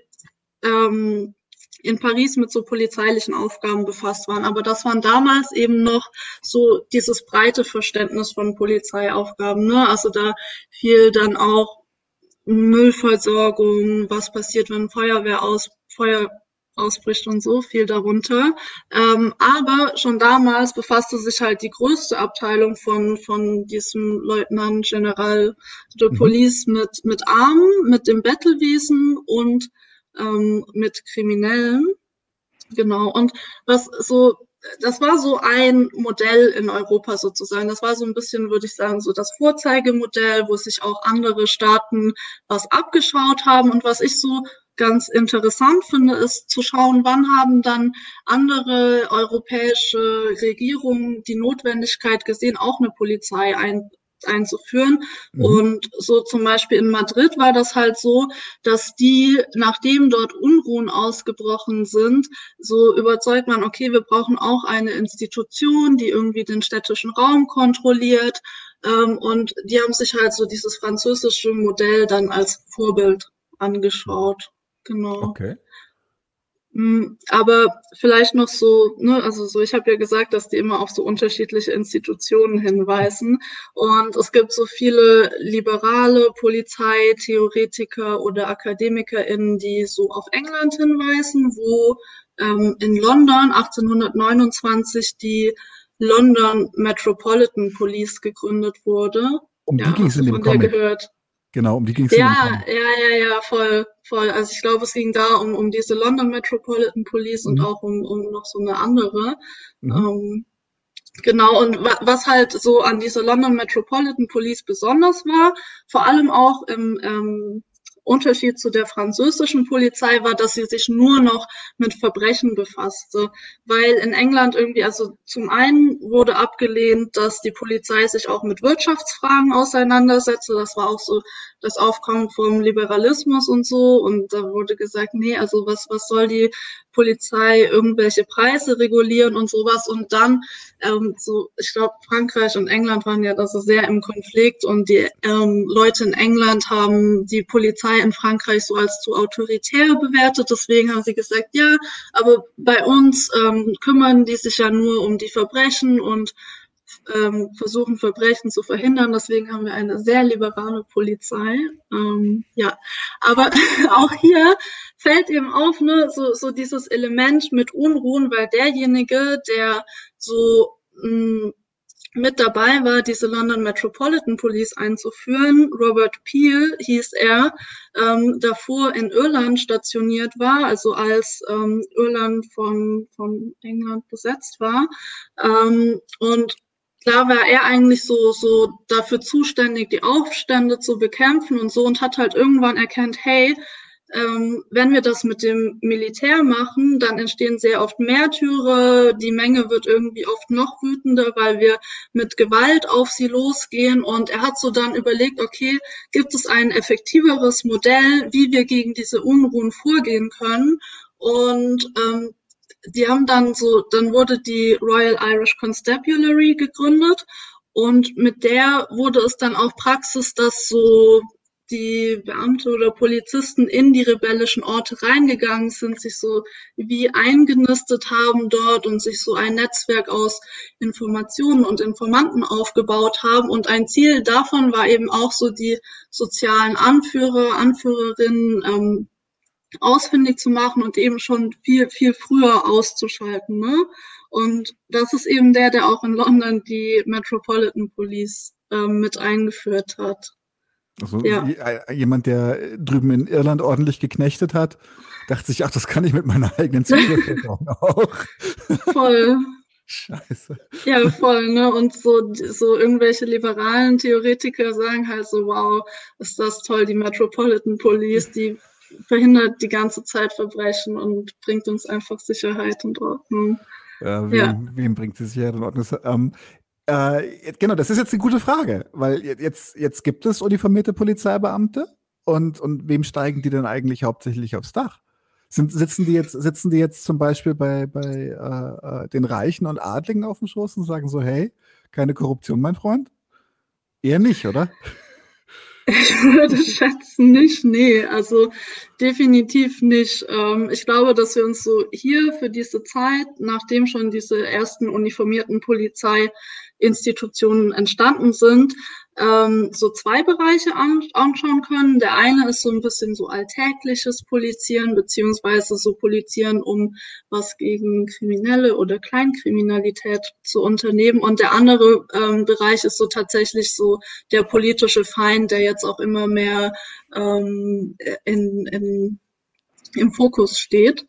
ähm, in Paris mit so polizeilichen Aufgaben befasst waren. Aber das waren damals eben noch so dieses breite Verständnis von Polizeiaufgaben. Ne? Also da fiel dann auch Müllversorgung, was passiert, wenn Feuerwehr aus, Feuer ausbricht und so viel darunter. Ähm, aber schon damals befasste sich halt die größte Abteilung von, von diesem Leutnant General de mhm. Police mhm. mit, mit Armen, mit dem Bettelwesen und ähm, mit Kriminellen. Genau. Und was so, das war so ein Modell in Europa sozusagen. Das war so ein bisschen, würde ich sagen, so das Vorzeigemodell, wo sich auch andere Staaten was abgeschaut haben. Und was ich so ganz interessant finde, ist zu schauen, wann haben dann andere europäische Regierungen die Notwendigkeit gesehen, auch eine Polizei ein, einzuführen. Mhm. Und so zum Beispiel in Madrid war das halt so, dass die, nachdem dort Unruhen ausgebrochen sind, so überzeugt man, okay, wir brauchen auch eine Institution, die irgendwie den städtischen Raum kontrolliert. Ähm, und die haben sich halt so dieses französische Modell dann als Vorbild angeschaut. Genau. Okay. Hm, aber vielleicht noch so, ne, also so, ich habe ja gesagt, dass die immer auf so unterschiedliche Institutionen hinweisen. Und es gibt so viele liberale Polizeitheoretiker oder AkademikerInnen, die so auf England hinweisen, wo ähm, in London 1829 die London Metropolitan Police gegründet wurde. Um die ja, ging es in dem Comic. Gehört. Genau, um die ging es Ja, ja, ja, ja, voll, voll. Also ich glaube, es ging da um, um diese London Metropolitan Police mhm. und auch um, um noch so eine andere. Mhm. Ähm, Genau, und was halt so an dieser London Metropolitan Police besonders war, vor allem auch im ähm, Unterschied zu der französischen Polizei war, dass sie sich nur noch mit Verbrechen befasste, weil in England irgendwie, also zum einen wurde abgelehnt, dass die Polizei sich auch mit Wirtschaftsfragen auseinandersetze. Das war auch so das Aufkommen vom Liberalismus und so. Und da wurde gesagt, nee, also was, was soll die Polizei irgendwelche Preise regulieren und sowas. Und dann, ähm, so, ich glaube, Frankreich und England waren ja da so sehr im Konflikt und die ähm, Leute in England haben die Polizei in Frankreich so als zu autoritär bewertet. Deswegen haben sie gesagt, ja, aber bei uns ähm, kümmern die sich ja nur um die Verbrechen und ähm, versuchen, Verbrechen zu verhindern. Deswegen haben wir eine sehr liberale Polizei. Ähm, ja, aber auch hier fällt eben auf, ne, so, so dieses Element mit Unruhen, weil derjenige, der so mm, mit dabei war, diese London Metropolitan Police einzuführen. Robert Peel hieß er, ähm, davor in Irland stationiert war, also als ähm, Irland von, von England besetzt war. Ähm, und klar war er eigentlich so, so dafür zuständig, die Aufstände zu bekämpfen und so und hat halt irgendwann erkannt, hey, ähm, wenn wir das mit dem Militär machen, dann entstehen sehr oft Märtyrer, die Menge wird irgendwie oft noch wütender, weil wir mit Gewalt auf sie losgehen. Und er hat so dann überlegt, okay, gibt es ein effektiveres Modell, wie wir gegen diese Unruhen vorgehen können? Und ähm, die haben dann so, dann wurde die Royal Irish Constabulary gegründet und mit der wurde es dann auch Praxis, dass so die Beamte oder Polizisten in die rebellischen Orte reingegangen sind, sich so wie eingenistet haben dort und sich so ein Netzwerk aus Informationen und Informanten aufgebaut haben. Und ein Ziel davon war eben auch so die sozialen Anführer, Anführerinnen ähm, ausfindig zu machen und eben schon viel, viel früher auszuschalten. Ne? Und das ist eben der, der auch in London die Metropolitan Police ähm, mit eingeführt hat. Also ja. Äh, jemand, der drüben in Irland ordentlich geknechtet hat, dachte sich, ach, das kann ich mit meiner eigenen Zielbevölkerung auch. Voll. Scheiße. Ja, voll, ne? Und so, so irgendwelche liberalen Theoretiker sagen halt so, wow, ist das toll, die Metropolitan Police, die verhindert die ganze Zeit Verbrechen und bringt uns einfach Sicherheit und Ordnung. Ja, wem, ja. wem bringt sie Sicherheit und Ordnung? Ähm, äh, genau, das ist jetzt eine gute Frage, weil jetzt, jetzt gibt es uniformierte Polizeibeamte und, und wem steigen die denn eigentlich hauptsächlich aufs Dach? Sind, sitzen, die jetzt, sitzen die jetzt zum Beispiel bei, bei äh, äh den Reichen und Adligen auf dem Schoß und sagen so, hey, keine Korruption, mein Freund? Eher nicht, oder? Ich würde schätzen nicht, nee, also definitiv nicht. Ähm, ich glaube, dass wir uns so hier für diese Zeit, nachdem schon diese ersten uniformierten Polizeiinstitutionen entstanden sind, ähm, so zwei Bereiche an, anschauen können. Der eine ist so ein bisschen so alltägliches Polizieren, beziehungsweise so Polizieren, um was gegen Kriminelle oder Kleinkriminalität zu unternehmen. Und der andere ähm, Bereich ist so tatsächlich so der politische Feind, der jetzt auch immer mehr ähm, in, in, im Fokus steht.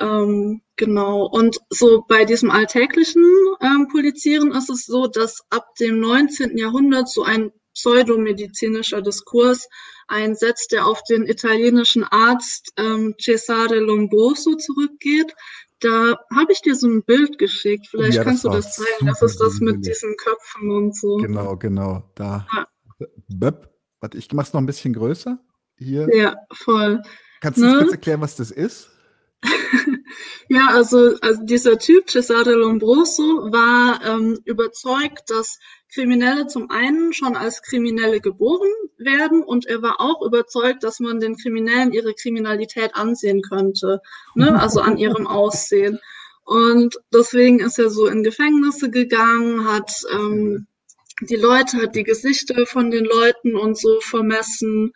Ähm, genau. Und so bei diesem alltäglichen ähm, Polizieren ist es so, dass ab dem 19. Jahrhundert so ein pseudomedizinischer Diskurs einsetzt, der auf den italienischen Arzt ähm, Cesare Lomboso zurückgeht. Da habe ich dir so ein Bild geschickt. Vielleicht ja, kannst du das zeigen. Das ist das mit diesen Köpfen und so. Genau, genau. Da. Ja. Warte, ich mache es noch ein bisschen größer. Hier. Ja, voll. Kannst du ne? kurz erklären, was das ist? Ja, also, also dieser Typ, Cesare Lombroso, war ähm, überzeugt, dass Kriminelle zum einen schon als Kriminelle geboren werden und er war auch überzeugt, dass man den Kriminellen ihre Kriminalität ansehen könnte, ne? also an ihrem Aussehen. Und deswegen ist er so in Gefängnisse gegangen, hat ähm, die Leute, hat die Gesichter von den Leuten und so vermessen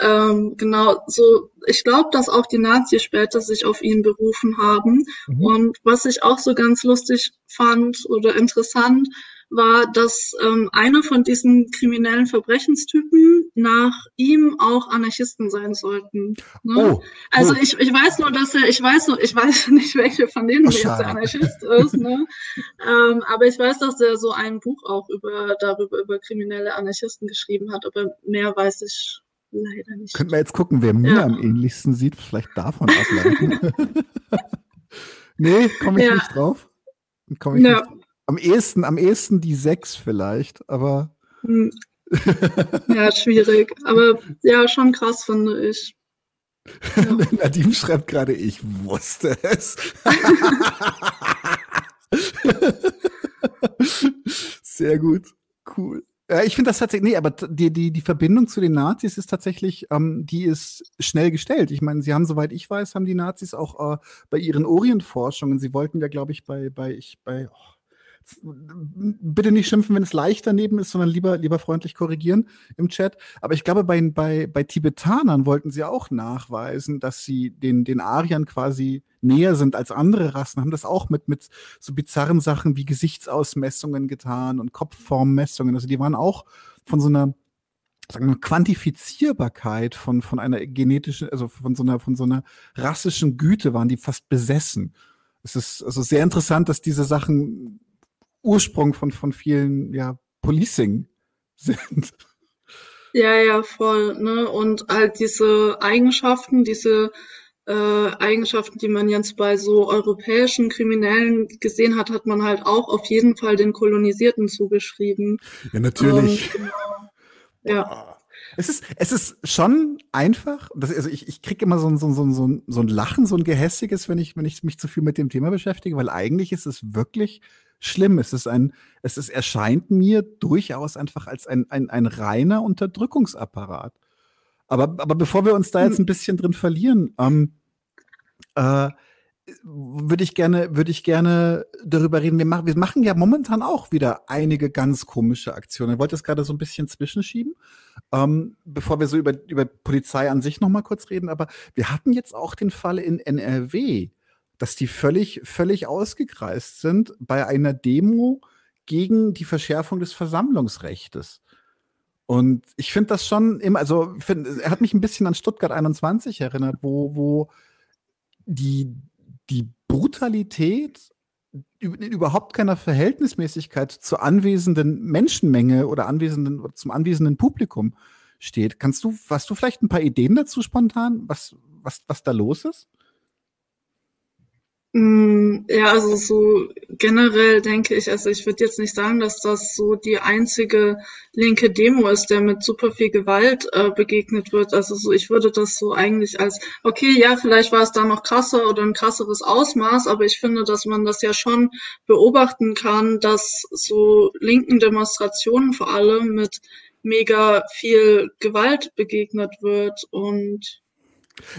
ähm, genau, so ich glaube, dass auch die Nazis später sich auf ihn berufen haben. Mhm. Und was ich auch so ganz lustig fand oder interessant, war, dass ähm, einer von diesen kriminellen Verbrechenstypen nach ihm auch Anarchisten sein sollten. Ne? Oh, also oh. Ich, ich weiß nur, dass er, ich weiß nur, ich weiß nicht, welche von denen oh, jetzt der Anarchist ist, ne? ähm, aber ich weiß, dass er so ein Buch auch über darüber über kriminelle Anarchisten geschrieben hat, aber mehr weiß ich leider nicht. Könnten wir jetzt gucken, wer mir ja. am ähnlichsten sieht, vielleicht davon ableiten. nee, komme ich ja. nicht drauf. Komm ich ja. nicht. Am ehesten, am ehesten die sechs vielleicht, aber. Hm. Ja, schwierig. Aber ja, schon krass, finde ich. Ja. Nadine schreibt gerade, ich wusste es. Sehr gut. Cool. Ja, ich finde das tatsächlich, nee, aber die, die, die Verbindung zu den Nazis ist tatsächlich, ähm, die ist schnell gestellt. Ich meine, sie haben, soweit ich weiß, haben die Nazis auch äh, bei ihren Orientforschungen, sie wollten ja, glaube ich, bei, bei, ich, bei, oh, bitte nicht schimpfen, wenn es leicht daneben ist, sondern lieber, lieber freundlich korrigieren im Chat. Aber ich glaube, bei, bei, bei Tibetanern wollten sie auch nachweisen, dass sie den, den Ariern quasi näher sind als andere Rassen, haben das auch mit, mit so bizarren Sachen wie Gesichtsausmessungen getan und Kopfformmessungen. Also die waren auch von so einer sagen wir, Quantifizierbarkeit von, von einer genetischen, also von so einer, von so einer rassischen Güte waren die fast besessen. Es ist also sehr interessant, dass diese Sachen Ursprung von, von vielen ja, Policing sind. Ja, ja, voll. Ne? Und halt diese Eigenschaften, diese äh, Eigenschaften, die man jetzt bei so europäischen Kriminellen gesehen hat, hat man halt auch auf jeden Fall den Kolonisierten zugeschrieben. Ja, natürlich. Und, äh, ja. Es ist, es ist schon einfach. Das, also ich, ich kriege immer so ein, so, so, so, so ein Lachen, so ein gehässiges, wenn ich, wenn ich mich zu viel mit dem Thema beschäftige, weil eigentlich ist es wirklich schlimm. Es ist ein, es ist, erscheint mir durchaus einfach als ein, ein, ein reiner Unterdrückungsapparat. Aber, aber bevor wir uns da jetzt hm. ein bisschen drin verlieren, ähm, äh, würde ich gerne, würde ich gerne darüber reden. Wir machen, wir machen ja momentan auch wieder einige ganz komische Aktionen. Ich wollte das gerade so ein bisschen zwischenschieben, ähm, bevor wir so über, über Polizei an sich noch mal kurz reden. Aber wir hatten jetzt auch den Fall in NRW, dass die völlig, völlig ausgekreist sind bei einer Demo gegen die Verschärfung des Versammlungsrechtes. Und ich finde das schon immer, also find, er hat mich ein bisschen an Stuttgart 21 erinnert, wo, wo die, die Brutalität in überhaupt keiner Verhältnismäßigkeit zur anwesenden Menschenmenge oder anwesenden, zum anwesenden Publikum steht. Kannst du, hast du vielleicht ein paar Ideen dazu spontan, was, was, was da los ist? Mm, ja, also so generell denke ich, also ich würde jetzt nicht sagen, dass das so die einzige linke Demo ist, der mit super viel Gewalt äh, begegnet wird. Also so, ich würde das so eigentlich als, okay, ja, vielleicht war es da noch krasser oder ein krasseres Ausmaß, aber ich finde, dass man das ja schon beobachten kann, dass so linken Demonstrationen vor allem mit mega viel Gewalt begegnet wird und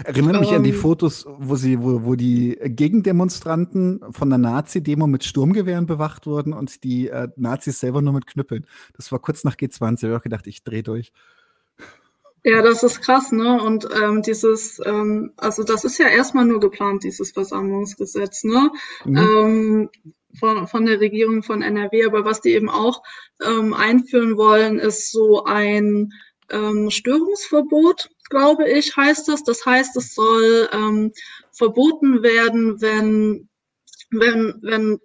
Erinnert mich an die ähm. Fotos, wo sie, wo, wo die Gegendemonstranten von der Nazi-Demo mit Sturmgewehren bewacht wurden und die äh, Nazis selber nur mit Knüppeln. Das war kurz nach G20. Ich habe auch gedacht, ich drehe durch. Ja, das ist krass, ne? Und ähm, dieses, ähm, also das ist ja erstmal nur geplant, dieses Versammlungsgesetz, ne? Mhm. Ähm, von, von der Regierung von NRW. Aber was die eben auch ähm, einführen wollen, ist so ein ähm, Störungsverbot glaube ich, heißt das. Das heißt, es soll ähm, verboten werden, wenn, wenn, wenn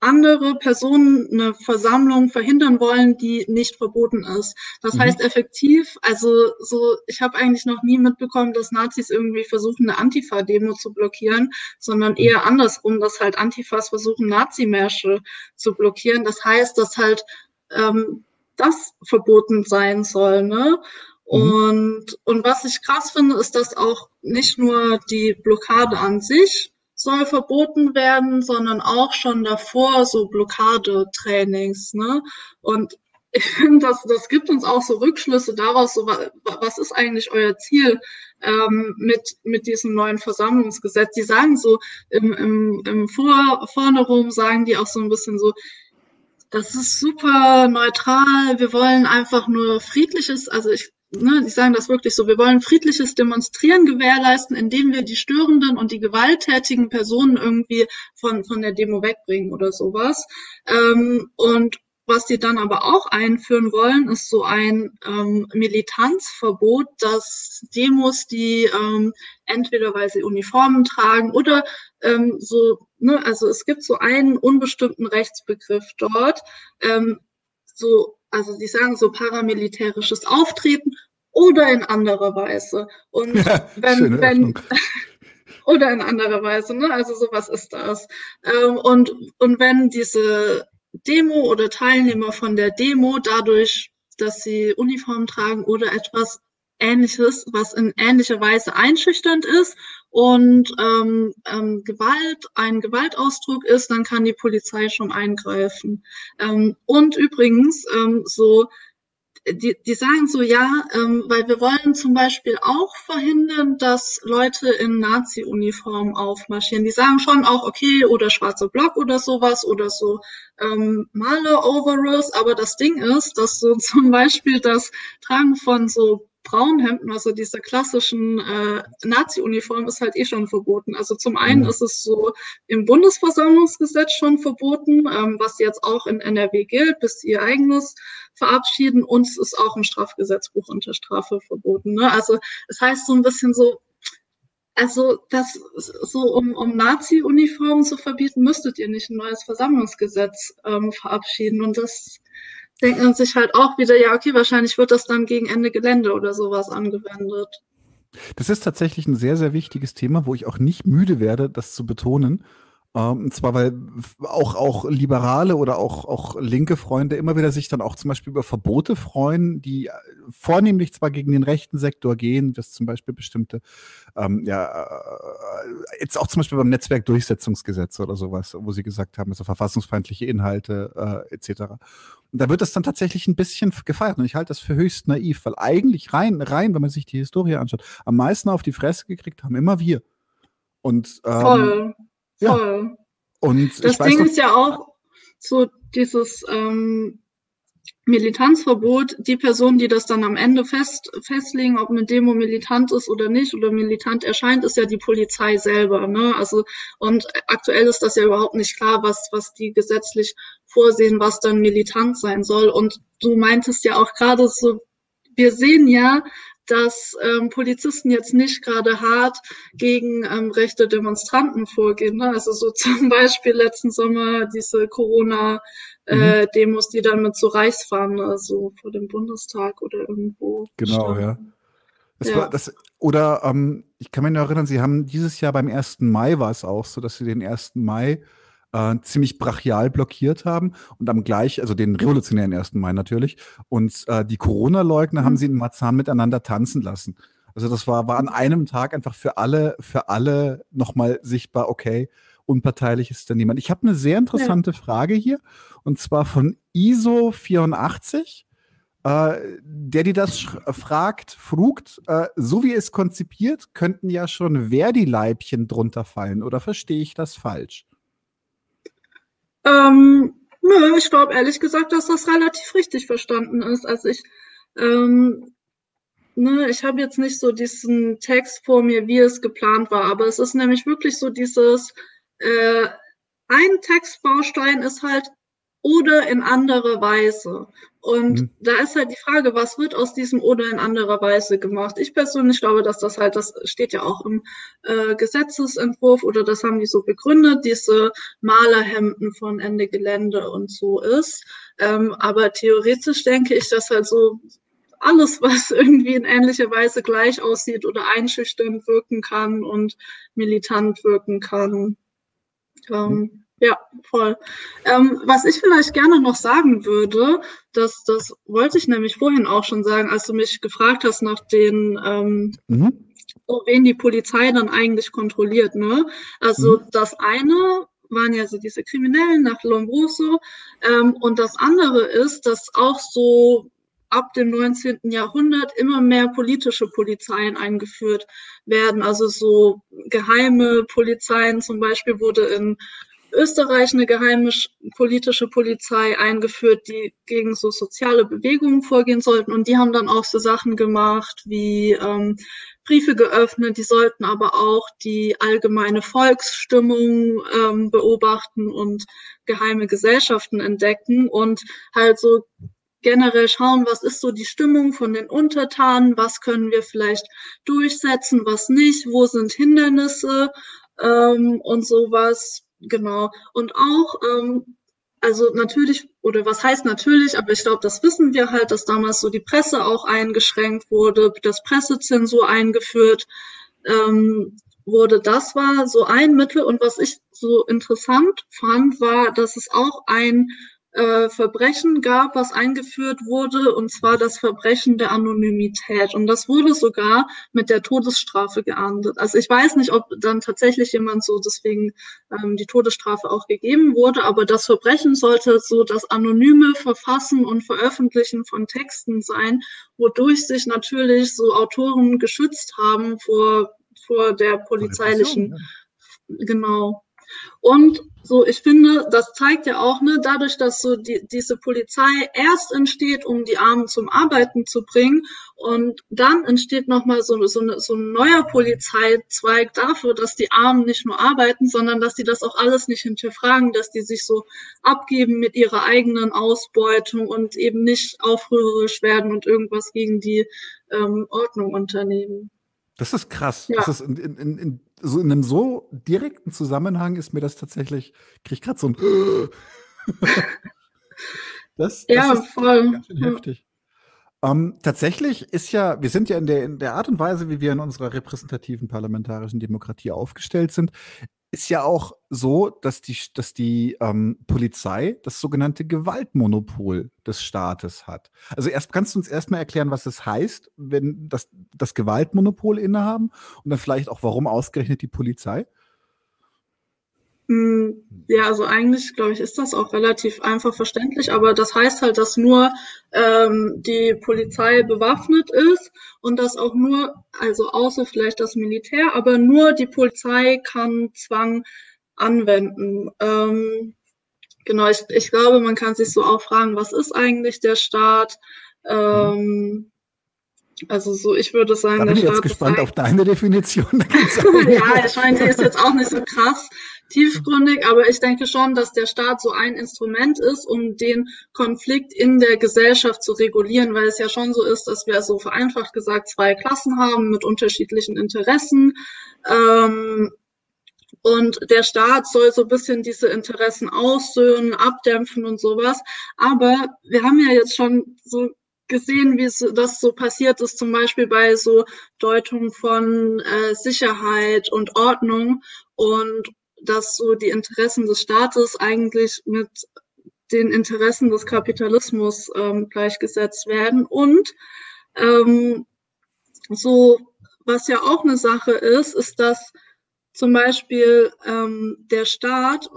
andere Personen eine Versammlung verhindern wollen, die nicht verboten ist. Das mhm. heißt effektiv, also so, ich habe eigentlich noch nie mitbekommen, dass Nazis irgendwie versuchen, eine Antifa-Demo zu blockieren, sondern mhm. eher andersrum, dass halt Antifas versuchen, Nazimärsche zu blockieren. Das heißt, dass halt ähm, das verboten sein soll. Ne? Mhm. Und, und was ich krass finde, ist, dass auch nicht nur die Blockade an sich soll verboten werden, sondern auch schon davor so Blockadetrainings. Ne? Und ich finde, das, das gibt uns auch so Rückschlüsse daraus, so, was ist eigentlich euer Ziel ähm, mit, mit diesem neuen Versammlungsgesetz? Die sagen so, im, im, im Vor, vorne rum sagen die auch so ein bisschen so, das ist super neutral, wir wollen einfach nur friedliches, also ich ne, die sagen das wirklich so, wir wollen friedliches Demonstrieren gewährleisten, indem wir die störenden und die gewalttätigen Personen irgendwie von, von der Demo wegbringen oder sowas. Ähm, und was die dann aber auch einführen wollen, ist so ein ähm, Militanzverbot, dass Demos, die ähm, entweder weil sie Uniformen tragen oder ähm, so, ne, also es gibt so einen unbestimmten Rechtsbegriff dort, ähm, so, also die sagen so paramilitärisches Auftreten oder in anderer Weise. Und ja, wenn, wenn oder in anderer Weise, ne? Also sowas ist das. Ähm, und, und wenn diese Demo oder Teilnehmer von der Demo dadurch, dass sie Uniform tragen oder etwas Ähnliches, was in ähnlicher Weise einschüchternd ist und ähm, ähm, Gewalt ein Gewaltausdruck ist, dann kann die Polizei schon eingreifen. Ähm, und übrigens, ähm, so die, die sagen so, ja, ähm, weil wir wollen zum Beispiel auch verhindern, dass Leute in Nazi-Uniform aufmarschieren. Die sagen schon auch, okay, oder schwarzer Block oder sowas oder so ähm, Maler-Overalls, aber das Ding ist, dass so zum Beispiel das Tragen von so Braunhemden, also dieser klassischen äh, Nazi-Uniform, ist halt eh schon verboten. Also zum einen mhm. ist es so im Bundesversammlungsgesetz schon verboten, ähm, was jetzt auch in NRW gilt, bis sie ihr eigenes verabschieden. Und es ist auch im Strafgesetzbuch unter Strafe verboten. Ne? Also es heißt so ein bisschen so, also das so um, um Nazi-Uniformen zu verbieten, müsstet ihr nicht ein neues Versammlungsgesetz ähm, verabschieden. Und das denkt man sich halt auch wieder, ja, okay, wahrscheinlich wird das dann gegen Ende Gelände oder sowas angewendet. Das ist tatsächlich ein sehr, sehr wichtiges Thema, wo ich auch nicht müde werde, das zu betonen. Ähm, und zwar, weil auch, auch liberale oder auch, auch linke Freunde immer wieder sich dann auch zum Beispiel über Verbote freuen, die vornehmlich zwar gegen den rechten Sektor gehen, dass zum Beispiel bestimmte, ähm, ja, äh, jetzt auch zum Beispiel beim Netzwerkdurchsetzungsgesetz oder sowas, wo sie gesagt haben, also verfassungsfeindliche Inhalte äh, etc. Und da wird das dann tatsächlich ein bisschen gefeiert. Und ich halte das für höchst naiv, weil eigentlich rein, rein, wenn man sich die Historie anschaut, am meisten auf die Fresse gekriegt haben immer wir. Und ähm, Voll. Ja. Und das Ding ist ja auch so dieses ähm, Militanzverbot, die Person, die das dann am Ende fest, festlegen, ob eine Demo militant ist oder nicht oder militant erscheint, ist ja die Polizei selber. Ne? Also und aktuell ist das ja überhaupt nicht klar, was was die gesetzlich vorsehen, was dann militant sein soll. Und du meintest ja auch gerade so, wir sehen ja, dass ähm, Polizisten jetzt nicht gerade hart gegen ähm, rechte Demonstranten vorgehen. Ne? Also so zum Beispiel letzten Sommer diese Corona äh, mhm. Die dann mit so Reichsfahnen also vor dem Bundestag oder irgendwo. Genau, standen. ja. Das ja. War das, oder ähm, ich kann mich noch erinnern, Sie haben dieses Jahr beim 1. Mai war es auch so, dass Sie den 1. Mai äh, ziemlich brachial blockiert haben und am gleich, also den revolutionären 1. Mai natürlich, und äh, die Corona-Leugner mhm. haben sie in Marzahn miteinander tanzen lassen. Also das war, war an einem Tag einfach für alle, für alle nochmal sichtbar, okay, unparteilich ist da niemand. Ich habe eine sehr interessante ja. Frage hier, und zwar von ISO 84. Äh, der, die das fragt, frugt, äh, so wie es konzipiert, könnten ja schon Verdi-Leibchen drunter fallen. Oder verstehe ich das falsch? Ähm, nö, ich glaube ehrlich gesagt, dass das relativ richtig verstanden ist. Also ich, ähm, ne, ich habe jetzt nicht so diesen Text vor mir, wie es geplant war, aber es ist nämlich wirklich so dieses, äh, ein Textbaustein ist halt oder in anderer Weise. Und mhm. da ist halt die Frage, was wird aus diesem oder in anderer Weise gemacht? Ich persönlich glaube, dass das halt, das steht ja auch im äh, Gesetzesentwurf oder das haben die so begründet, diese Malerhemden von Ende Gelände und so ist. Ähm, aber theoretisch denke ich, dass halt so alles, was irgendwie in ähnlicher Weise gleich aussieht oder einschüchternd wirken kann und militant wirken kann, ähm, mhm ja, voll. Ähm, was ich vielleicht gerne noch sagen würde, dass das wollte ich nämlich vorhin auch schon sagen, als du mich gefragt hast nach den, ähm, mhm. wen die Polizei dann eigentlich kontrolliert. Ne? Also mhm. das eine waren ja so diese Kriminellen nach Lombroso ähm, und das andere ist, dass auch so ab dem 19. Jahrhundert immer mehr politische Polizeien eingeführt werden. Also so geheime Polizeien zum Beispiel wurde in Österreich eine geheime politische Polizei eingeführt, die gegen so soziale Bewegungen vorgehen sollten. Und die haben dann auch so Sachen gemacht wie ähm, Briefe geöffnet. Die sollten aber auch die allgemeine Volksstimmung ähm, beobachten und geheime Gesellschaften entdecken und halt so generell schauen, was ist so die Stimmung von den Untertanen, was können wir vielleicht durchsetzen, was nicht, wo sind Hindernisse ähm, und sowas. Genau. Und auch, ähm, also natürlich, oder was heißt natürlich, aber ich glaube, das wissen wir halt, dass damals so die Presse auch eingeschränkt wurde, dass Pressezensur eingeführt ähm, wurde. Das war so ein Mittel. Und was ich so interessant fand, war, dass es auch ein äh, Verbrechen gab, was eingeführt wurde, und zwar das Verbrechen der Anonymität. Und das wurde sogar mit der Todesstrafe geahndet. Also ich weiß nicht, ob dann tatsächlich jemand so deswegen ähm, die Todesstrafe auch gegeben wurde, aber das Verbrechen sollte so das anonyme Verfassen und Veröffentlichen von Texten sein, wodurch sich natürlich so Autoren geschützt haben vor, vor der polizeilichen, genau. Und so, ich finde, das zeigt ja auch, ne, dadurch, dass so die, diese Polizei erst entsteht, um die Armen zum Arbeiten zu bringen, und dann entsteht nochmal so, so, eine, so ein neuer Polizeizweig dafür, dass die Armen nicht nur arbeiten, sondern dass die das auch alles nicht hinterfragen, dass die sich so abgeben mit ihrer eigenen Ausbeutung und eben nicht aufrührerisch werden und irgendwas gegen die ähm, Ordnung unternehmen. Das ist krass. Ja. Das ist in, in, in, so in einem so direkten Zusammenhang ist mir das tatsächlich, kriege ich gerade so ein das, das ja, ist voll. ganz schön heftig. Ähm, tatsächlich ist ja, wir sind ja in der, in der Art und Weise, wie wir in unserer repräsentativen parlamentarischen Demokratie aufgestellt sind, ist ja auch so, dass die, dass die ähm, Polizei das sogenannte Gewaltmonopol des Staates hat. Also erst kannst du uns erstmal erklären, was es heißt, wenn das, das Gewaltmonopol innehaben und dann vielleicht auch, warum ausgerechnet die Polizei? Hm, ja, also eigentlich, glaube ich, ist das auch relativ einfach verständlich, aber das heißt halt, dass nur ähm, die Polizei bewaffnet ist und dass auch nur, also außer vielleicht das Militär, aber nur die Polizei kann Zwang anwenden. Ähm, genau, ich, ich glaube, man kann sich so auch fragen, was ist eigentlich der Staat? Ähm, also so, ich würde sagen, da bin ich jetzt gespannt auf deine Definition. ja, ich meine, die ist jetzt auch nicht so krass tiefgründig, aber ich denke schon, dass der Staat so ein Instrument ist, um den Konflikt in der Gesellschaft zu regulieren, weil es ja schon so ist, dass wir so vereinfacht gesagt zwei Klassen haben mit unterschiedlichen Interessen. Ähm, und der Staat soll so ein bisschen diese Interessen aussöhnen, abdämpfen und sowas. Aber wir haben ja jetzt schon so gesehen, wie das so passiert ist, zum Beispiel bei so Deutung von äh, Sicherheit und Ordnung. Und dass so die Interessen des Staates eigentlich mit den Interessen des Kapitalismus ähm, gleichgesetzt werden. Und ähm, so, was ja auch eine Sache ist, ist, dass zum Beispiel ähm, der Staat,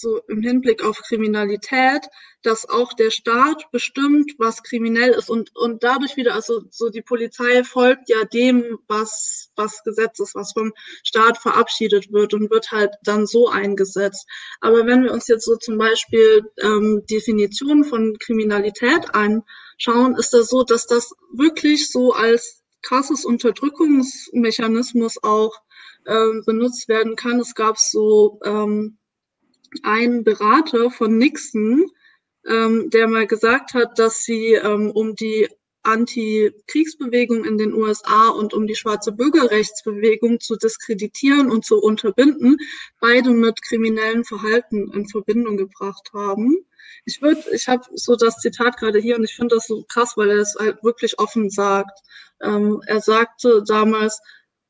so im Hinblick auf Kriminalität, dass auch der Staat bestimmt, was kriminell ist und, und dadurch wieder, also so die Polizei folgt ja dem, was, was Gesetz ist, was vom Staat verabschiedet wird und wird halt dann so eingesetzt. Aber wenn wir uns jetzt so zum Beispiel ähm, Definitionen von Kriminalität anschauen, ist das so, dass das wirklich so als krasses Unterdrückungsmechanismus auch ähm, benutzt werden kann. Es gab so ähm, ein Berater von Nixon, ähm, der mal gesagt hat, dass sie ähm, um die Anti-Kriegsbewegung in den USA und um die schwarze Bürgerrechtsbewegung zu diskreditieren und zu unterbinden, beide mit kriminellen Verhalten in Verbindung gebracht haben. Ich würde, ich habe so das Zitat gerade hier und ich finde das so krass, weil er es halt wirklich offen sagt. Ähm, er sagte damals,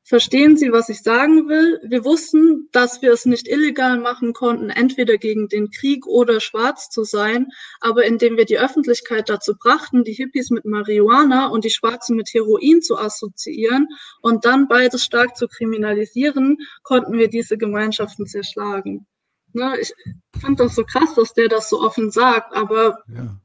Verstehen Sie, was ich sagen will? Wir wussten, dass wir es nicht illegal machen konnten, entweder gegen den Krieg oder schwarz zu sein, aber indem wir die Öffentlichkeit dazu brachten, die Hippies mit Marihuana und die Schwarzen mit Heroin zu assoziieren und dann beides stark zu kriminalisieren, konnten wir diese Gemeinschaften zerschlagen. Ne, ich finde das so krass, dass der das so offen sagt, aber ja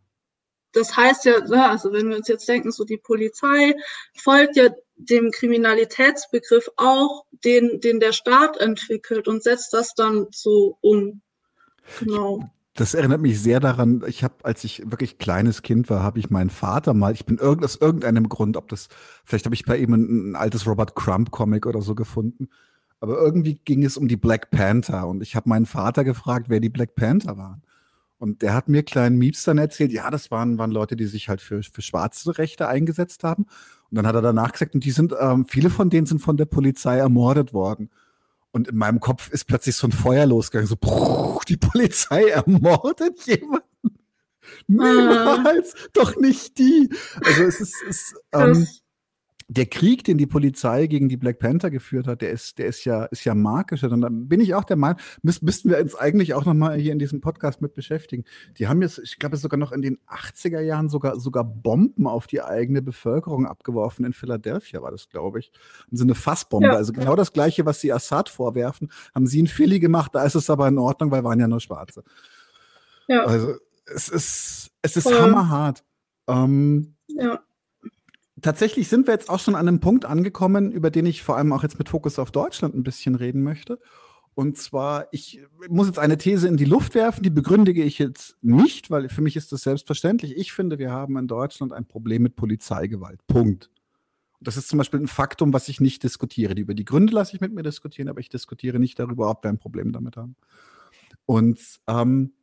das heißt ja, also wenn wir uns jetzt denken, so die Polizei folgt ja dem Kriminalitätsbegriff auch, den, den der Staat entwickelt und setzt das dann so um. Genau. Das erinnert mich sehr daran, ich habe, als ich wirklich kleines Kind war, habe ich meinen Vater mal, ich bin irgend, aus irgendeinem Grund, ob das, vielleicht habe ich bei ihm ein, ein altes Robert Crumb-Comic oder so gefunden. Aber irgendwie ging es um die Black Panther und ich habe meinen Vater gefragt, wer die Black Panther waren. Und der hat mir kleinen Mieps dann erzählt, ja, das waren, waren Leute, die sich halt für, für schwarze Rechte eingesetzt haben. Und dann hat er danach gesagt, und die sind, ähm, viele von denen sind von der Polizei ermordet worden. Und in meinem Kopf ist plötzlich so ein Feuer losgegangen, so, bruch, die Polizei ermordet jemanden. Niemals, ah. doch nicht die. Also es ist, es, ähm, der Krieg, den die Polizei gegen die Black Panther geführt hat, der ist, der ist ja, ist ja markischer. Und dann bin ich auch der Meinung, müß, müssten wir uns eigentlich auch nochmal hier in diesem Podcast mit beschäftigen. Die haben jetzt, ich glaube, sogar noch in den 80er Jahren sogar, sogar Bomben auf die eigene Bevölkerung abgeworfen. In Philadelphia war das, glaube ich. Und so eine Fassbombe. Ja. Also genau das Gleiche, was sie Assad vorwerfen, haben sie in Philly gemacht. Da ist es aber in Ordnung, weil waren ja nur Schwarze. Ja. Also, es ist, es ist Voll. hammerhart. Ähm, ja tatsächlich sind wir jetzt auch schon an einem Punkt angekommen, über den ich vor allem auch jetzt mit Fokus auf Deutschland ein bisschen reden möchte. Und zwar, ich muss jetzt eine These in die Luft werfen, die begründige ich jetzt nicht, weil für mich ist das selbstverständlich. Ich finde, wir haben in Deutschland ein Problem mit Polizeigewalt. Punkt. Das ist zum Beispiel ein Faktum, was ich nicht diskutiere. Über die Gründe lasse ich mit mir diskutieren, aber ich diskutiere nicht darüber, ob wir ein Problem damit haben. Und ähm,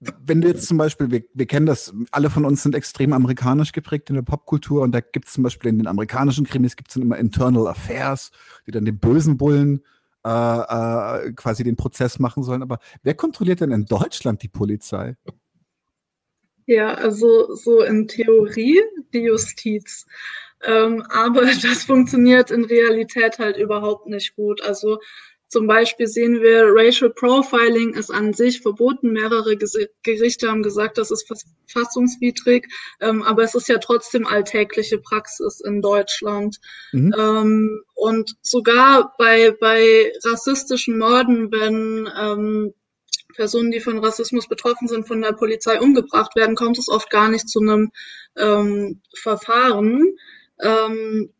wenn du jetzt zum Beispiel, wir, wir kennen das, alle von uns sind extrem amerikanisch geprägt in der Popkultur und da gibt es zum Beispiel in den amerikanischen Krimis gibt es dann immer Internal Affairs, die dann den bösen Bullen äh, äh, quasi den Prozess machen sollen. Aber wer kontrolliert denn in Deutschland die Polizei? Ja, also so in Theorie die Justiz. Ähm, aber das funktioniert in Realität halt überhaupt nicht gut. Also zum Beispiel sehen wir, Racial Profiling ist an sich verboten. Mehrere Gerichte haben gesagt, das ist verfassungswidrig, ähm, aber es ist ja trotzdem alltägliche Praxis in Deutschland. Mhm. Ähm, und sogar bei, bei rassistischen Morden, wenn ähm, Personen, die von Rassismus betroffen sind, von der Polizei umgebracht werden, kommt es oft gar nicht zu einem ähm, Verfahren. Ähm,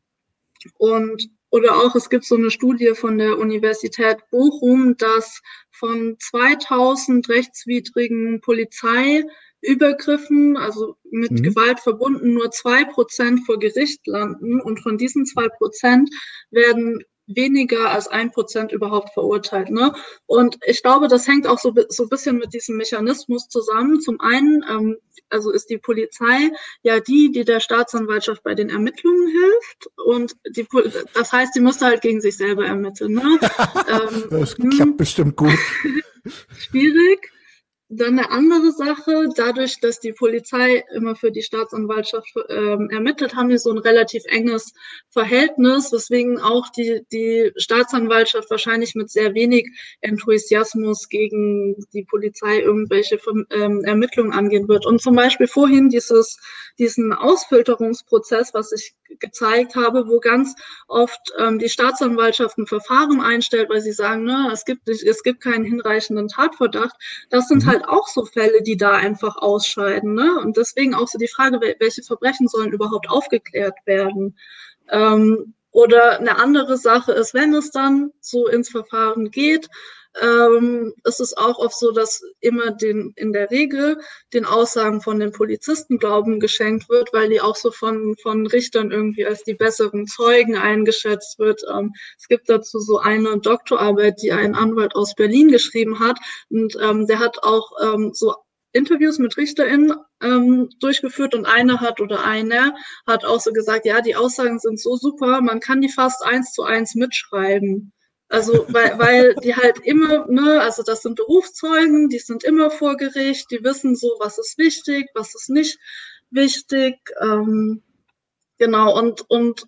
und oder auch, es gibt so eine Studie von der Universität Bochum, dass von 2000 rechtswidrigen Polizeiübergriffen, also mit mhm. Gewalt verbunden, nur zwei Prozent vor Gericht landen. Und von diesen zwei Prozent werden weniger als ein Prozent überhaupt verurteilt. Ne? Und ich glaube, das hängt auch so, so ein bisschen mit diesem Mechanismus zusammen. Zum einen, ähm, also ist die Polizei ja die, die der Staatsanwaltschaft bei den Ermittlungen hilft. Und die, das heißt, die musste halt gegen sich selber ermitteln. Ne? ähm, das klappt hm. bestimmt gut. Schwierig. Dann eine andere Sache, dadurch, dass die Polizei immer für die Staatsanwaltschaft ähm, ermittelt, haben die so ein relativ enges Verhältnis, weswegen auch die, die Staatsanwaltschaft wahrscheinlich mit sehr wenig Enthusiasmus gegen die Polizei irgendwelche ähm, Ermittlungen angehen wird. Und zum Beispiel vorhin dieses, diesen Ausfilterungsprozess, was ich gezeigt habe, wo ganz oft ähm, die Staatsanwaltschaft ein Verfahren einstellt, weil sie sagen, ne, es gibt, es gibt keinen hinreichenden Tatverdacht. Das sind mhm. halt auch so Fälle, die da einfach ausscheiden. Ne? Und deswegen auch so die Frage, welche Verbrechen sollen überhaupt aufgeklärt werden? Ähm, oder eine andere Sache ist, wenn es dann so ins Verfahren geht, ähm, ist es auch oft so, dass immer den, in der Regel den Aussagen von den Polizisten Glauben geschenkt wird, weil die auch so von, von Richtern irgendwie als die besseren Zeugen eingeschätzt wird. Ähm, es gibt dazu so eine Doktorarbeit, die ein Anwalt aus Berlin geschrieben hat und ähm, der hat auch ähm, so Interviews mit RichterInnen ähm, durchgeführt und eine hat oder einer hat auch so gesagt, ja, die Aussagen sind so super, man kann die fast eins zu eins mitschreiben. Also, weil, weil die halt immer, ne, also das sind Berufszeugen, die sind immer vor Gericht, die wissen so, was ist wichtig, was ist nicht wichtig. Ähm, genau, und, und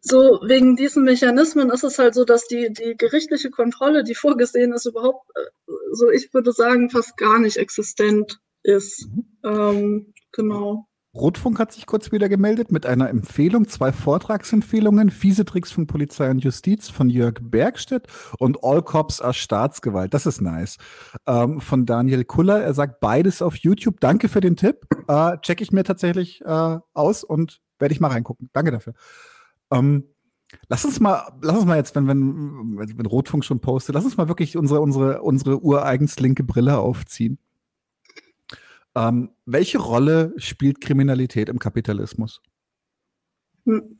so wegen diesen Mechanismen ist es halt so, dass die, die gerichtliche Kontrolle, die vorgesehen ist, überhaupt, äh, so ich würde sagen, fast gar nicht existent ist. Mhm. Ähm, genau. Rotfunk hat sich kurz wieder gemeldet mit einer Empfehlung, zwei Vortragsempfehlungen, Fiese Tricks von Polizei und Justiz von Jörg Bergstedt und All Cops are Staatsgewalt. Das ist nice. Ähm, von Daniel Kuller. Er sagt beides auf YouTube. Danke für den Tipp. Äh, check ich mir tatsächlich äh, aus und werde ich mal reingucken. Danke dafür. Ähm, Lass uns mal, lass uns mal jetzt, wenn, wenn, wenn Rotfunk schon postet, lass uns mal wirklich unsere, unsere, unsere ureigens linke Brille aufziehen. Ähm, welche Rolle spielt Kriminalität im Kapitalismus? Hm.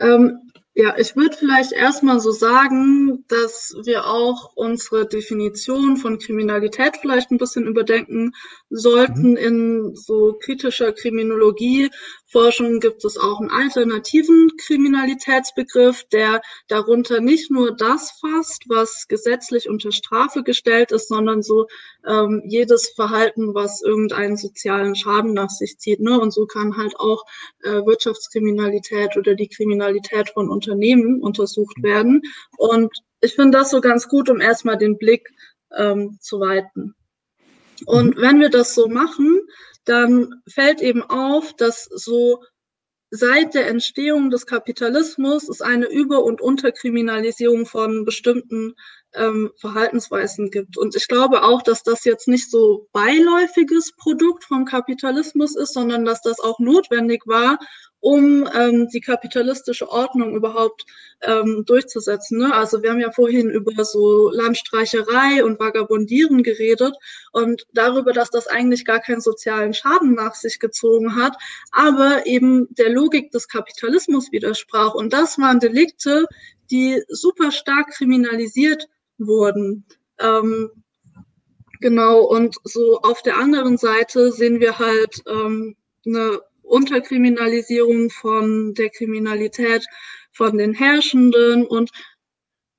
Ähm, ja, ich würde vielleicht erstmal so sagen, dass wir auch unsere Definition von Kriminalität vielleicht ein bisschen überdenken sollten. Mhm. In so kritischer Kriminologieforschung gibt es auch einen alternativen Kriminalitätsbegriff, der darunter nicht nur das fasst, was gesetzlich unter Strafe gestellt ist, sondern so ähm, jedes Verhalten, was irgendeinen sozialen Schaden nach sich zieht. Ne? Und so kann halt auch äh, Wirtschaftskriminalität oder die Kriminalität von Unternehmen untersucht werden. Und ich finde das so ganz gut, um erstmal den Blick ähm, zu weiten. Und mhm. wenn wir das so machen, dann fällt eben auf, dass so seit der Entstehung des Kapitalismus es eine Über- und Unterkriminalisierung von bestimmten ähm, Verhaltensweisen gibt. Und ich glaube auch, dass das jetzt nicht so beiläufiges Produkt vom Kapitalismus ist, sondern dass das auch notwendig war, um ähm, die kapitalistische Ordnung überhaupt ähm, durchzusetzen. Ne? Also wir haben ja vorhin über so Landstreicherei und Vagabondieren geredet und darüber, dass das eigentlich gar keinen sozialen Schaden nach sich gezogen hat, aber eben der Logik des Kapitalismus widersprach. Und das waren Delikte, die super stark kriminalisiert wurden. Ähm, genau, und so auf der anderen Seite sehen wir halt ähm, eine Unterkriminalisierung von der Kriminalität von den Herrschenden und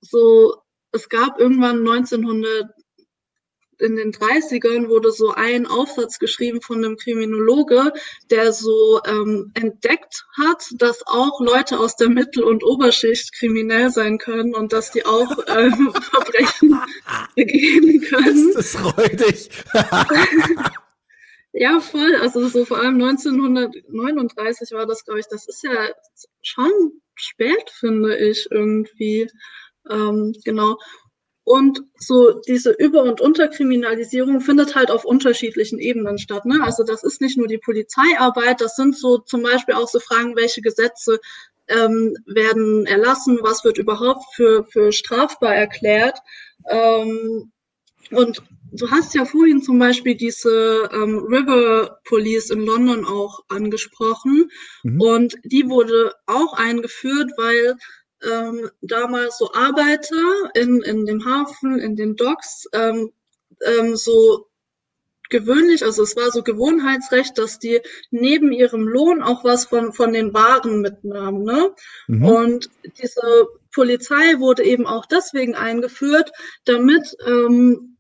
so, es gab irgendwann 1900 in den 30ern wurde so ein Aufsatz geschrieben von einem Kriminologe, der so ähm, entdeckt hat, dass auch Leute aus der Mittel- und Oberschicht kriminell sein können und dass die auch ähm, Verbrechen begehen können. Das ist räudig. Ja, voll. Also so vor allem 1939 war das, glaube ich, das ist ja schon spät, finde ich irgendwie. Ähm, genau. Und so diese Über- und Unterkriminalisierung findet halt auf unterschiedlichen Ebenen statt. Ne? Also das ist nicht nur die Polizeiarbeit, das sind so zum Beispiel auch so Fragen, welche Gesetze ähm, werden erlassen, was wird überhaupt für, für strafbar erklärt. Ähm, und du hast ja vorhin zum Beispiel diese ähm, River Police in London auch angesprochen. Mhm. Und die wurde auch eingeführt, weil ähm, damals so Arbeiter in, in dem Hafen, in den Docks, ähm, ähm, so gewöhnlich, also es war so Gewohnheitsrecht, dass die neben ihrem Lohn auch was von, von den Waren mitnahmen. Ne? Mhm. Und diese Polizei wurde eben auch deswegen eingeführt, damit ähm,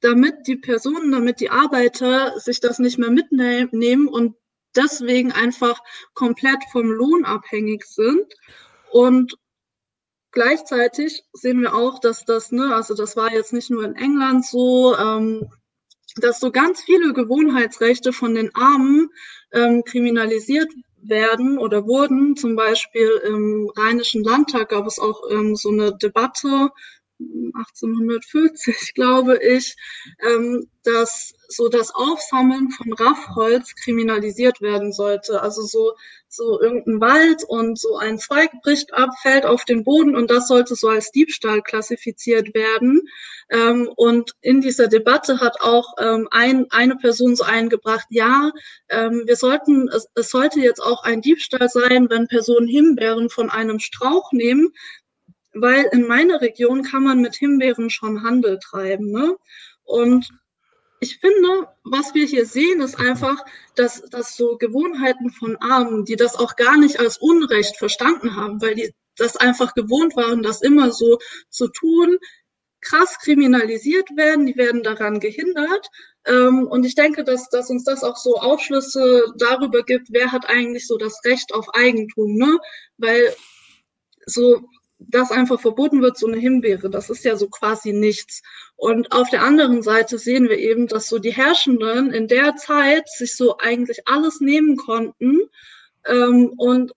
damit die Personen, damit die Arbeiter sich das nicht mehr mitnehmen und deswegen einfach komplett vom Lohn abhängig sind. Und gleichzeitig sehen wir auch, dass das, ne, also das war jetzt nicht nur in England so, ähm, dass so ganz viele Gewohnheitsrechte von den Armen ähm, kriminalisiert werden oder wurden. Zum Beispiel im Rheinischen Landtag gab es auch ähm, so eine Debatte 1840, glaube ich, ähm, dass so das Aufsammeln von Raffholz kriminalisiert werden sollte. Also so, so irgendein Wald und so ein Zweig bricht ab, fällt auf den Boden und das sollte so als Diebstahl klassifiziert werden. Ähm, und in dieser Debatte hat auch ähm, ein, eine Person so eingebracht, ja, ähm, wir sollten, es, es sollte jetzt auch ein Diebstahl sein, wenn Personen Himbeeren von einem Strauch nehmen, weil in meiner Region kann man mit Himbeeren schon Handel treiben. Ne? Und ich finde, was wir hier sehen, ist einfach, dass, dass so Gewohnheiten von Armen, die das auch gar nicht als Unrecht verstanden haben, weil die das einfach gewohnt waren, das immer so zu tun, krass kriminalisiert werden, die werden daran gehindert. Ähm, und ich denke, dass, dass uns das auch so Aufschlüsse darüber gibt, wer hat eigentlich so das Recht auf Eigentum, ne? Weil so das einfach verboten wird, so eine Himbeere, das ist ja so quasi nichts. Und auf der anderen Seite sehen wir eben, dass so die Herrschenden in der Zeit sich so eigentlich alles nehmen konnten. Ähm, und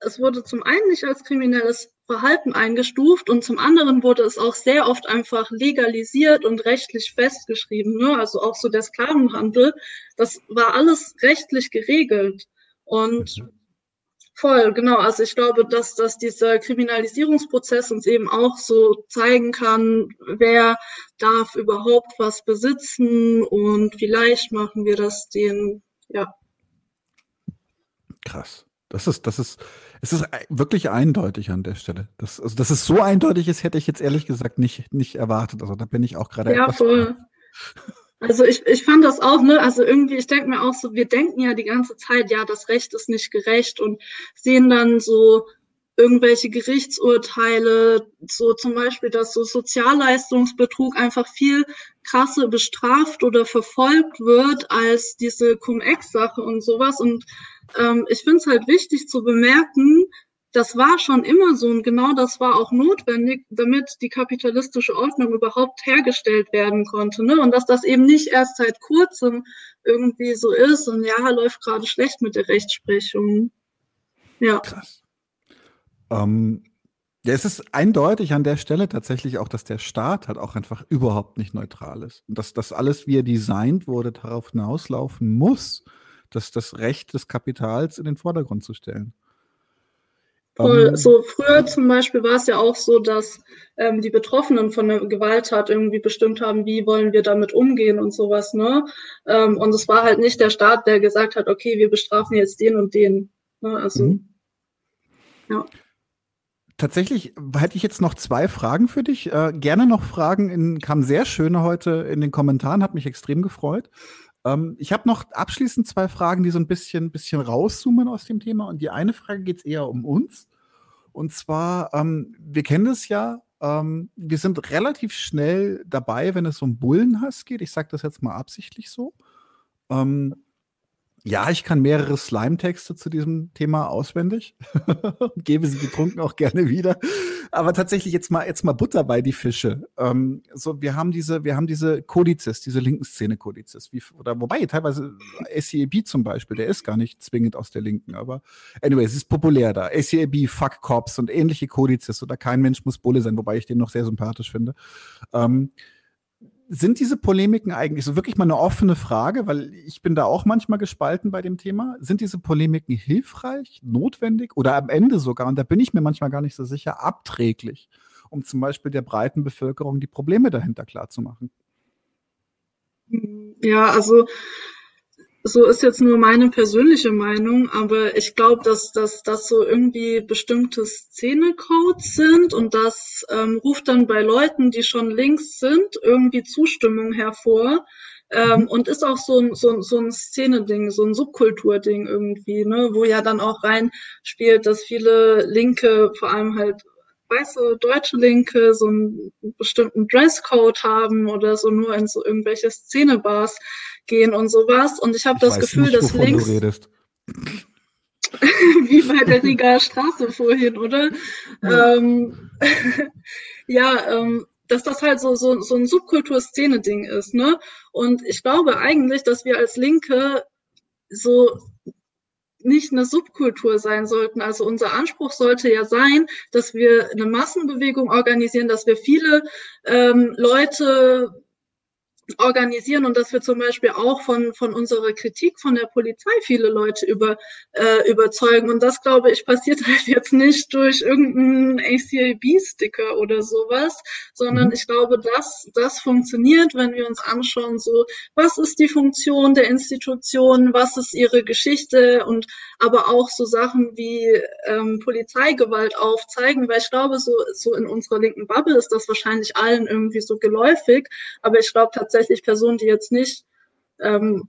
es wurde zum einen nicht als kriminelles Verhalten eingestuft und zum anderen wurde es auch sehr oft einfach legalisiert und rechtlich festgeschrieben. Ne? Also auch so der Sklavenhandel, das war alles rechtlich geregelt. Und mhm Voll, genau. Also ich glaube, dass, dass dieser Kriminalisierungsprozess uns eben auch so zeigen kann, wer darf überhaupt was besitzen und wie leicht machen wir das denen, ja. Krass. Das ist, das ist, es ist wirklich eindeutig an der Stelle. Das, also, dass es so eindeutig ist, hätte ich jetzt ehrlich gesagt nicht, nicht erwartet. Also da bin ich auch gerade ja. Voll. Also ich, ich fand das auch, ne, also irgendwie, ich denke mir auch so, wir denken ja die ganze Zeit, ja, das Recht ist nicht gerecht und sehen dann so irgendwelche Gerichtsurteile, so zum Beispiel, dass so Sozialleistungsbetrug einfach viel krasser bestraft oder verfolgt wird als diese Cum-Ex-Sache und sowas. Und ähm, ich finde es halt wichtig zu bemerken, das war schon immer so und genau das war auch notwendig, damit die kapitalistische Ordnung überhaupt hergestellt werden konnte. Ne? Und dass das eben nicht erst seit kurzem irgendwie so ist und ja, läuft gerade schlecht mit der Rechtsprechung. Ja. Krass. Ähm, ja, es ist eindeutig an der Stelle tatsächlich auch, dass der Staat halt auch einfach überhaupt nicht neutral ist. Und dass das alles, wie er designt wurde, darauf hinauslaufen muss, dass das Recht des Kapitals in den Vordergrund zu stellen. Ähm, so früher zum Beispiel war es ja auch so, dass ähm, die Betroffenen von der Gewalttat irgendwie bestimmt haben, wie wollen wir damit umgehen und sowas, ne? Ähm, und es war halt nicht der Staat, der gesagt hat, okay, wir bestrafen jetzt den und den. Ne? Also, mhm. ja. Tatsächlich hätte ich jetzt noch zwei Fragen für dich. Äh, gerne noch Fragen, in, kamen sehr schöne heute in den Kommentaren, hat mich extrem gefreut. Ähm, ich habe noch abschließend zwei Fragen, die so ein bisschen, bisschen rauszoomen aus dem Thema. Und die eine Frage geht es eher um uns. Und zwar, ähm, wir kennen das ja, ähm, wir sind relativ schnell dabei, wenn es um Bullenhass geht. Ich sage das jetzt mal absichtlich so. Ähm, ja, ich kann mehrere Slime-Texte zu diesem Thema auswendig und gebe sie getrunken auch gerne wieder. Aber tatsächlich jetzt mal jetzt mal Butter bei die Fische. Ähm, so, wir haben diese, wir haben diese Kodizes, diese linken Szene Kodizes, wie, oder wobei teilweise SCAB zum Beispiel, der ist gar nicht zwingend aus der Linken, aber anyway, es ist populär da. SCAB, Fuck Cops und ähnliche Kodizes oder kein Mensch muss Bulle sein, wobei ich den noch sehr sympathisch finde. Ähm, sind diese Polemiken eigentlich so wirklich mal eine offene Frage, weil ich bin da auch manchmal gespalten bei dem Thema. Sind diese Polemiken hilfreich, notwendig oder am Ende sogar, und da bin ich mir manchmal gar nicht so sicher, abträglich, um zum Beispiel der breiten Bevölkerung die Probleme dahinter klarzumachen? Ja, also so ist jetzt nur meine persönliche Meinung, aber ich glaube, dass das dass so irgendwie bestimmte Szenecodes sind und das ähm, ruft dann bei Leuten, die schon links sind, irgendwie Zustimmung hervor. Ähm, mhm. Und ist auch so ein, so, so ein Szene-Ding, so ein Subkultur-Ding irgendwie, ne, wo ja dann auch rein spielt, dass viele Linke, vor allem halt weiße deutsche Linke, so einen bestimmten Dresscode haben oder so nur in so irgendwelche Szenebars gehen und sowas. Und ich habe das Gefühl, nicht, dass links. wie bei der Rigaer Straße vorhin, oder? Ja, ähm, ja ähm, dass das halt so, so, so ein Subkultur-Szene-Ding ist, ne? Und ich glaube eigentlich, dass wir als Linke so nicht eine Subkultur sein sollten. Also unser Anspruch sollte ja sein, dass wir eine Massenbewegung organisieren, dass wir viele ähm, Leute organisieren und dass wir zum Beispiel auch von, von unserer Kritik von der Polizei viele Leute über, äh, überzeugen. Und das, glaube ich, passiert halt jetzt nicht durch irgendeinen ACAB-Sticker oder sowas, sondern mhm. ich glaube, dass das funktioniert, wenn wir uns anschauen, so, was ist die Funktion der Institution, was ist ihre Geschichte und aber auch so Sachen wie ähm, Polizeigewalt aufzeigen, weil ich glaube, so, so in unserer linken Bubble ist das wahrscheinlich allen irgendwie so geläufig, aber ich glaube tatsächlich, tatsächlich Personen, die jetzt nicht ähm,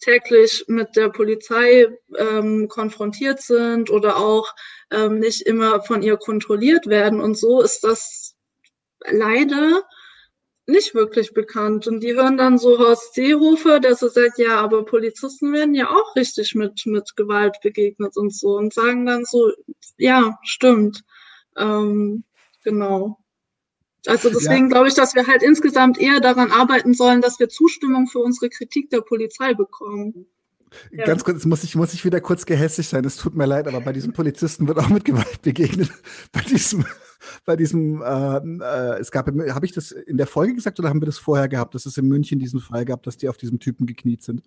täglich mit der Polizei ähm, konfrontiert sind oder auch ähm, nicht immer von ihr kontrolliert werden. Und so ist das leider nicht wirklich bekannt. Und die hören dann so Horst Seehofer, der so sagt, ja, aber Polizisten werden ja auch richtig mit, mit Gewalt begegnet und so und sagen dann so, ja, stimmt. Ähm, genau. Also deswegen ja. glaube ich, dass wir halt insgesamt eher daran arbeiten sollen, dass wir Zustimmung für unsere Kritik der Polizei bekommen. Ja. Ganz kurz, muss ich, muss ich wieder kurz gehässig sein. Es tut mir leid, aber bei diesem Polizisten wird auch mit Gewalt begegnet. Bei diesem, bei diesem, äh, äh, es gab, habe ich das in der Folge gesagt oder haben wir das vorher gehabt, dass es in München diesen Fall gab, dass die auf diesem Typen gekniet sind?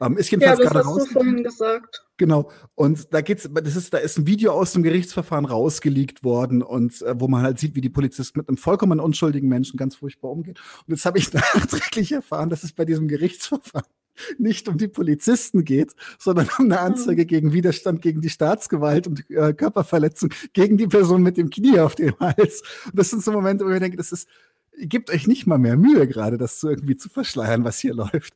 Ähm, ist jedenfalls ja, das gerade hast du vorhin gesagt. Genau. Und da geht's, das ist, da ist ein Video aus dem Gerichtsverfahren rausgelegt worden und äh, wo man halt sieht, wie die Polizisten mit einem vollkommen unschuldigen Menschen ganz furchtbar umgehen. Und jetzt habe ich nachträglich erfahren, dass es bei diesem Gerichtsverfahren nicht um die Polizisten geht, sondern um eine Anzeige gegen Widerstand gegen die Staatsgewalt und äh, Körperverletzung gegen die Person mit dem Knie auf dem Hals. Und das sind so Momente, wo ich denke, das ist, gibt euch nicht mal mehr Mühe gerade, das so irgendwie zu verschleiern, was hier läuft.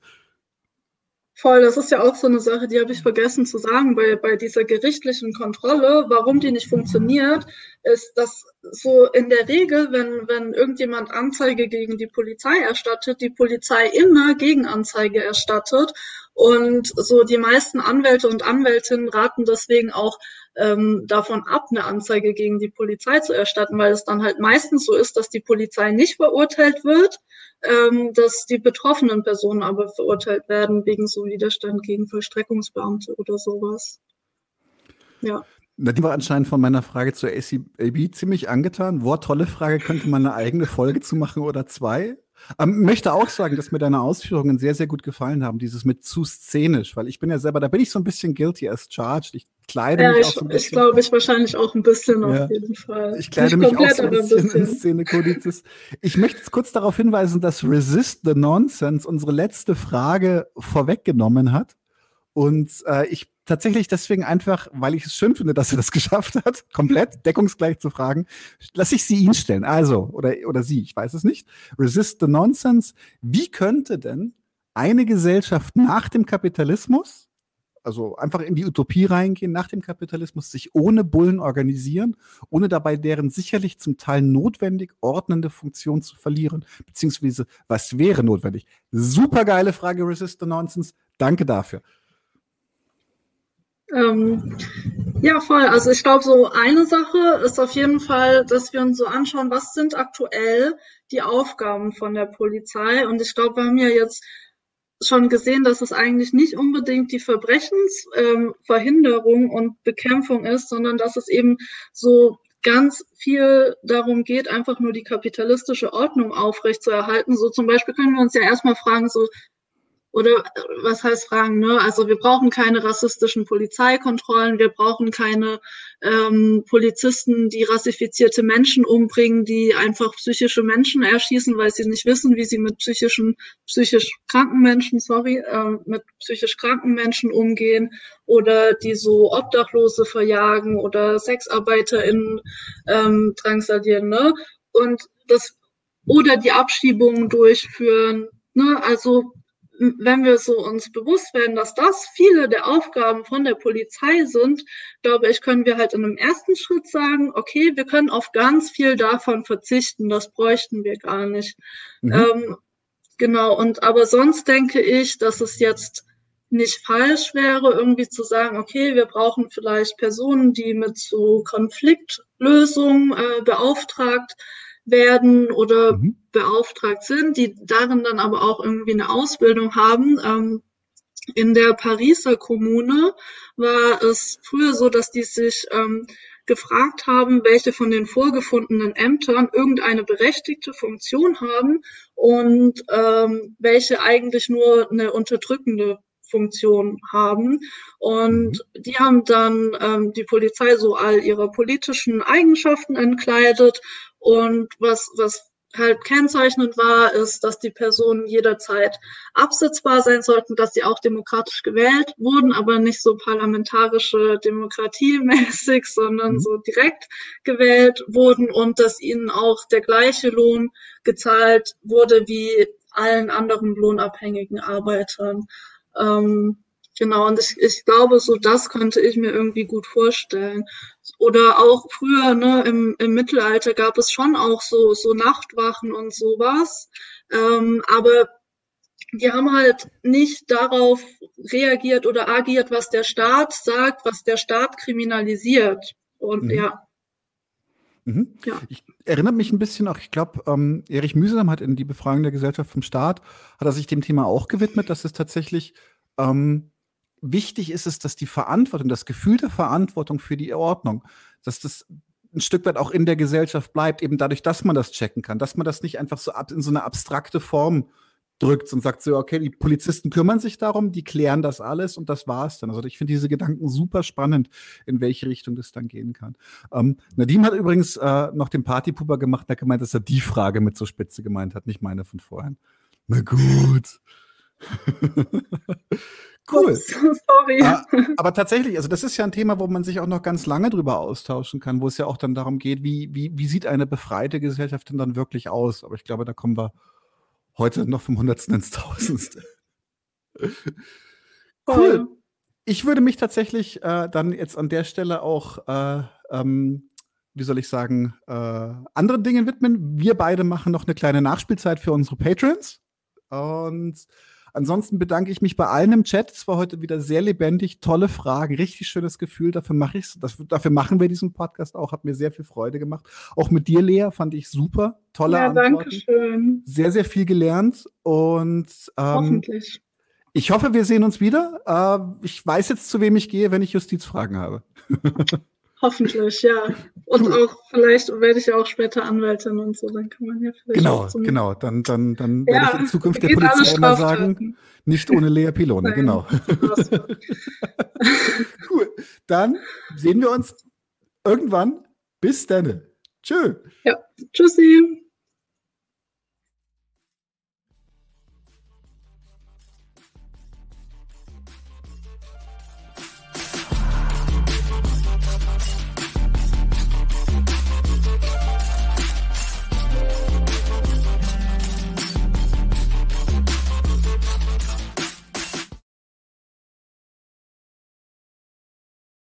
Voll, das ist ja auch so eine Sache, die habe ich vergessen zu sagen bei, bei dieser gerichtlichen Kontrolle. Warum die nicht funktioniert, ist, dass so in der Regel, wenn, wenn irgendjemand Anzeige gegen die Polizei erstattet, die Polizei immer Gegenanzeige erstattet. Und so die meisten Anwälte und Anwältinnen raten deswegen auch ähm, davon ab, eine Anzeige gegen die Polizei zu erstatten, weil es dann halt meistens so ist, dass die Polizei nicht verurteilt wird, ähm, dass die betroffenen Personen aber verurteilt werden wegen so Widerstand gegen Vollstreckungsbeamte oder sowas. Ja. Die war anscheinend von meiner Frage zur ACAB ziemlich angetan. Worttolle Frage, könnte man eine eigene Folge zu machen oder zwei? Ähm, möchte auch sagen, dass mir deine Ausführungen sehr, sehr gut gefallen haben, dieses mit zu szenisch, weil ich bin ja selber, da bin ich so ein bisschen guilty as charged. Ich kleide ja, mich ich, auch so ein bisschen. Ich glaube, ich wahrscheinlich auch ein bisschen ja. auf jeden Fall. Ich kleide Nicht mich komplett, auch so ein bisschen, bisschen. in Szene. Ich möchte jetzt kurz darauf hinweisen, dass Resist the Nonsense unsere letzte Frage vorweggenommen hat. Und äh, ich tatsächlich deswegen einfach, weil ich es schön finde, dass er das geschafft hat, komplett deckungsgleich zu fragen, lasse ich sie ihn stellen. Also, oder, oder sie, ich weiß es nicht. Resist the Nonsense. Wie könnte denn eine Gesellschaft nach dem Kapitalismus, also einfach in die Utopie reingehen, nach dem Kapitalismus sich ohne Bullen organisieren, ohne dabei deren sicherlich zum Teil notwendig ordnende Funktion zu verlieren? Beziehungsweise, was wäre notwendig? Supergeile Frage, Resist the Nonsense. Danke dafür. Ähm, ja, voll. Also ich glaube, so eine Sache ist auf jeden Fall, dass wir uns so anschauen, was sind aktuell die Aufgaben von der Polizei. Und ich glaube, wir haben ja jetzt schon gesehen, dass es eigentlich nicht unbedingt die Verbrechensverhinderung ähm, und Bekämpfung ist, sondern dass es eben so ganz viel darum geht, einfach nur die kapitalistische Ordnung aufrechtzuerhalten. So zum Beispiel können wir uns ja erstmal fragen, so oder was heißt Fragen, ne? Also wir brauchen keine rassistischen Polizeikontrollen, wir brauchen keine ähm, Polizisten, die rassifizierte Menschen umbringen, die einfach psychische Menschen erschießen, weil sie nicht wissen, wie sie mit psychischen, psychisch kranken Menschen, sorry, äh, mit psychisch kranken Menschen umgehen oder die so Obdachlose verjagen oder SexarbeiterInnen ähm, drangsalieren, ne? Und das oder die Abschiebungen durchführen, ne? Also wenn wir so uns bewusst werden, dass das viele der Aufgaben von der Polizei sind, glaube ich, können wir halt in einem ersten Schritt sagen, okay, wir können auf ganz viel davon verzichten, das bräuchten wir gar nicht. Mhm. Ähm, genau, und aber sonst denke ich, dass es jetzt nicht falsch wäre, irgendwie zu sagen, okay, wir brauchen vielleicht Personen, die mit so Konfliktlösungen äh, beauftragt werden oder mhm. beauftragt sind, die darin dann aber auch irgendwie eine Ausbildung haben. Ähm, in der Pariser Kommune war es früher so, dass die sich ähm, gefragt haben, welche von den vorgefundenen Ämtern irgendeine berechtigte Funktion haben und ähm, welche eigentlich nur eine unterdrückende Funktion haben. Und mhm. die haben dann ähm, die Polizei so all ihrer politischen Eigenschaften entkleidet und was, was halt kennzeichnend war, ist, dass die Personen jederzeit absetzbar sein sollten, dass sie auch demokratisch gewählt wurden, aber nicht so parlamentarische Demokratie mäßig, sondern mhm. so direkt gewählt wurden und dass ihnen auch der gleiche Lohn gezahlt wurde wie allen anderen lohnabhängigen Arbeitern. Ähm, Genau, und ich, ich glaube, so das könnte ich mir irgendwie gut vorstellen. Oder auch früher, ne, im, im Mittelalter gab es schon auch so, so Nachtwachen und sowas. Ähm, aber die haben halt nicht darauf reagiert oder agiert, was der Staat sagt, was der Staat kriminalisiert. Und mhm. ja. Mhm. ja. Ich erinnere mich ein bisschen auch, ich glaube, ähm, Erich Mühsam hat in die Befragung der Gesellschaft vom Staat, hat er sich dem Thema auch gewidmet, dass es tatsächlich ähm, wichtig ist es, dass die Verantwortung, das Gefühl der Verantwortung für die Ordnung, dass das ein Stück weit auch in der Gesellschaft bleibt, eben dadurch, dass man das checken kann, dass man das nicht einfach so ab, in so eine abstrakte Form drückt und sagt so, okay, die Polizisten kümmern sich darum, die klären das alles und das war's dann. Also ich finde diese Gedanken super spannend, in welche Richtung das dann gehen kann. Ähm, Nadim hat übrigens äh, noch den Partypuber gemacht, der gemeint, dass er die Frage mit so spitze gemeint hat, nicht meine von vorhin. Na gut. cool. Sorry. Ja, aber tatsächlich, also das ist ja ein Thema, wo man sich auch noch ganz lange drüber austauschen kann, wo es ja auch dann darum geht, wie, wie, wie sieht eine befreite Gesellschaft denn dann wirklich aus? Aber ich glaube, da kommen wir Heute noch vom Hundertsten ins Tausendste. cool. Ich würde mich tatsächlich äh, dann jetzt an der Stelle auch, äh, ähm, wie soll ich sagen, äh, anderen Dingen widmen. Wir beide machen noch eine kleine Nachspielzeit für unsere Patrons. Und Ansonsten bedanke ich mich bei allen im Chat. Es war heute wieder sehr lebendig, tolle Fragen, richtig schönes Gefühl. Dafür mache ich Dafür machen wir diesen Podcast auch. Hat mir sehr viel Freude gemacht. Auch mit dir, Lea, fand ich super. Tolle ja, Antworten. danke schön. Sehr, sehr viel gelernt und ähm, hoffentlich. Ich hoffe, wir sehen uns wieder. Äh, ich weiß jetzt, zu wem ich gehe, wenn ich Justizfragen habe. Hoffentlich, ja. Und cool. auch vielleicht werde ich ja auch später Anwältin und so, dann kann man ja vielleicht. Genau, genau. Dann, dann, dann ja, werde ich in Zukunft der Polizei immer sagen, nicht ohne Lea Pilone, Nein, genau. cool. Dann sehen wir uns irgendwann. Bis dann. Tschö. Ja, tschüssi.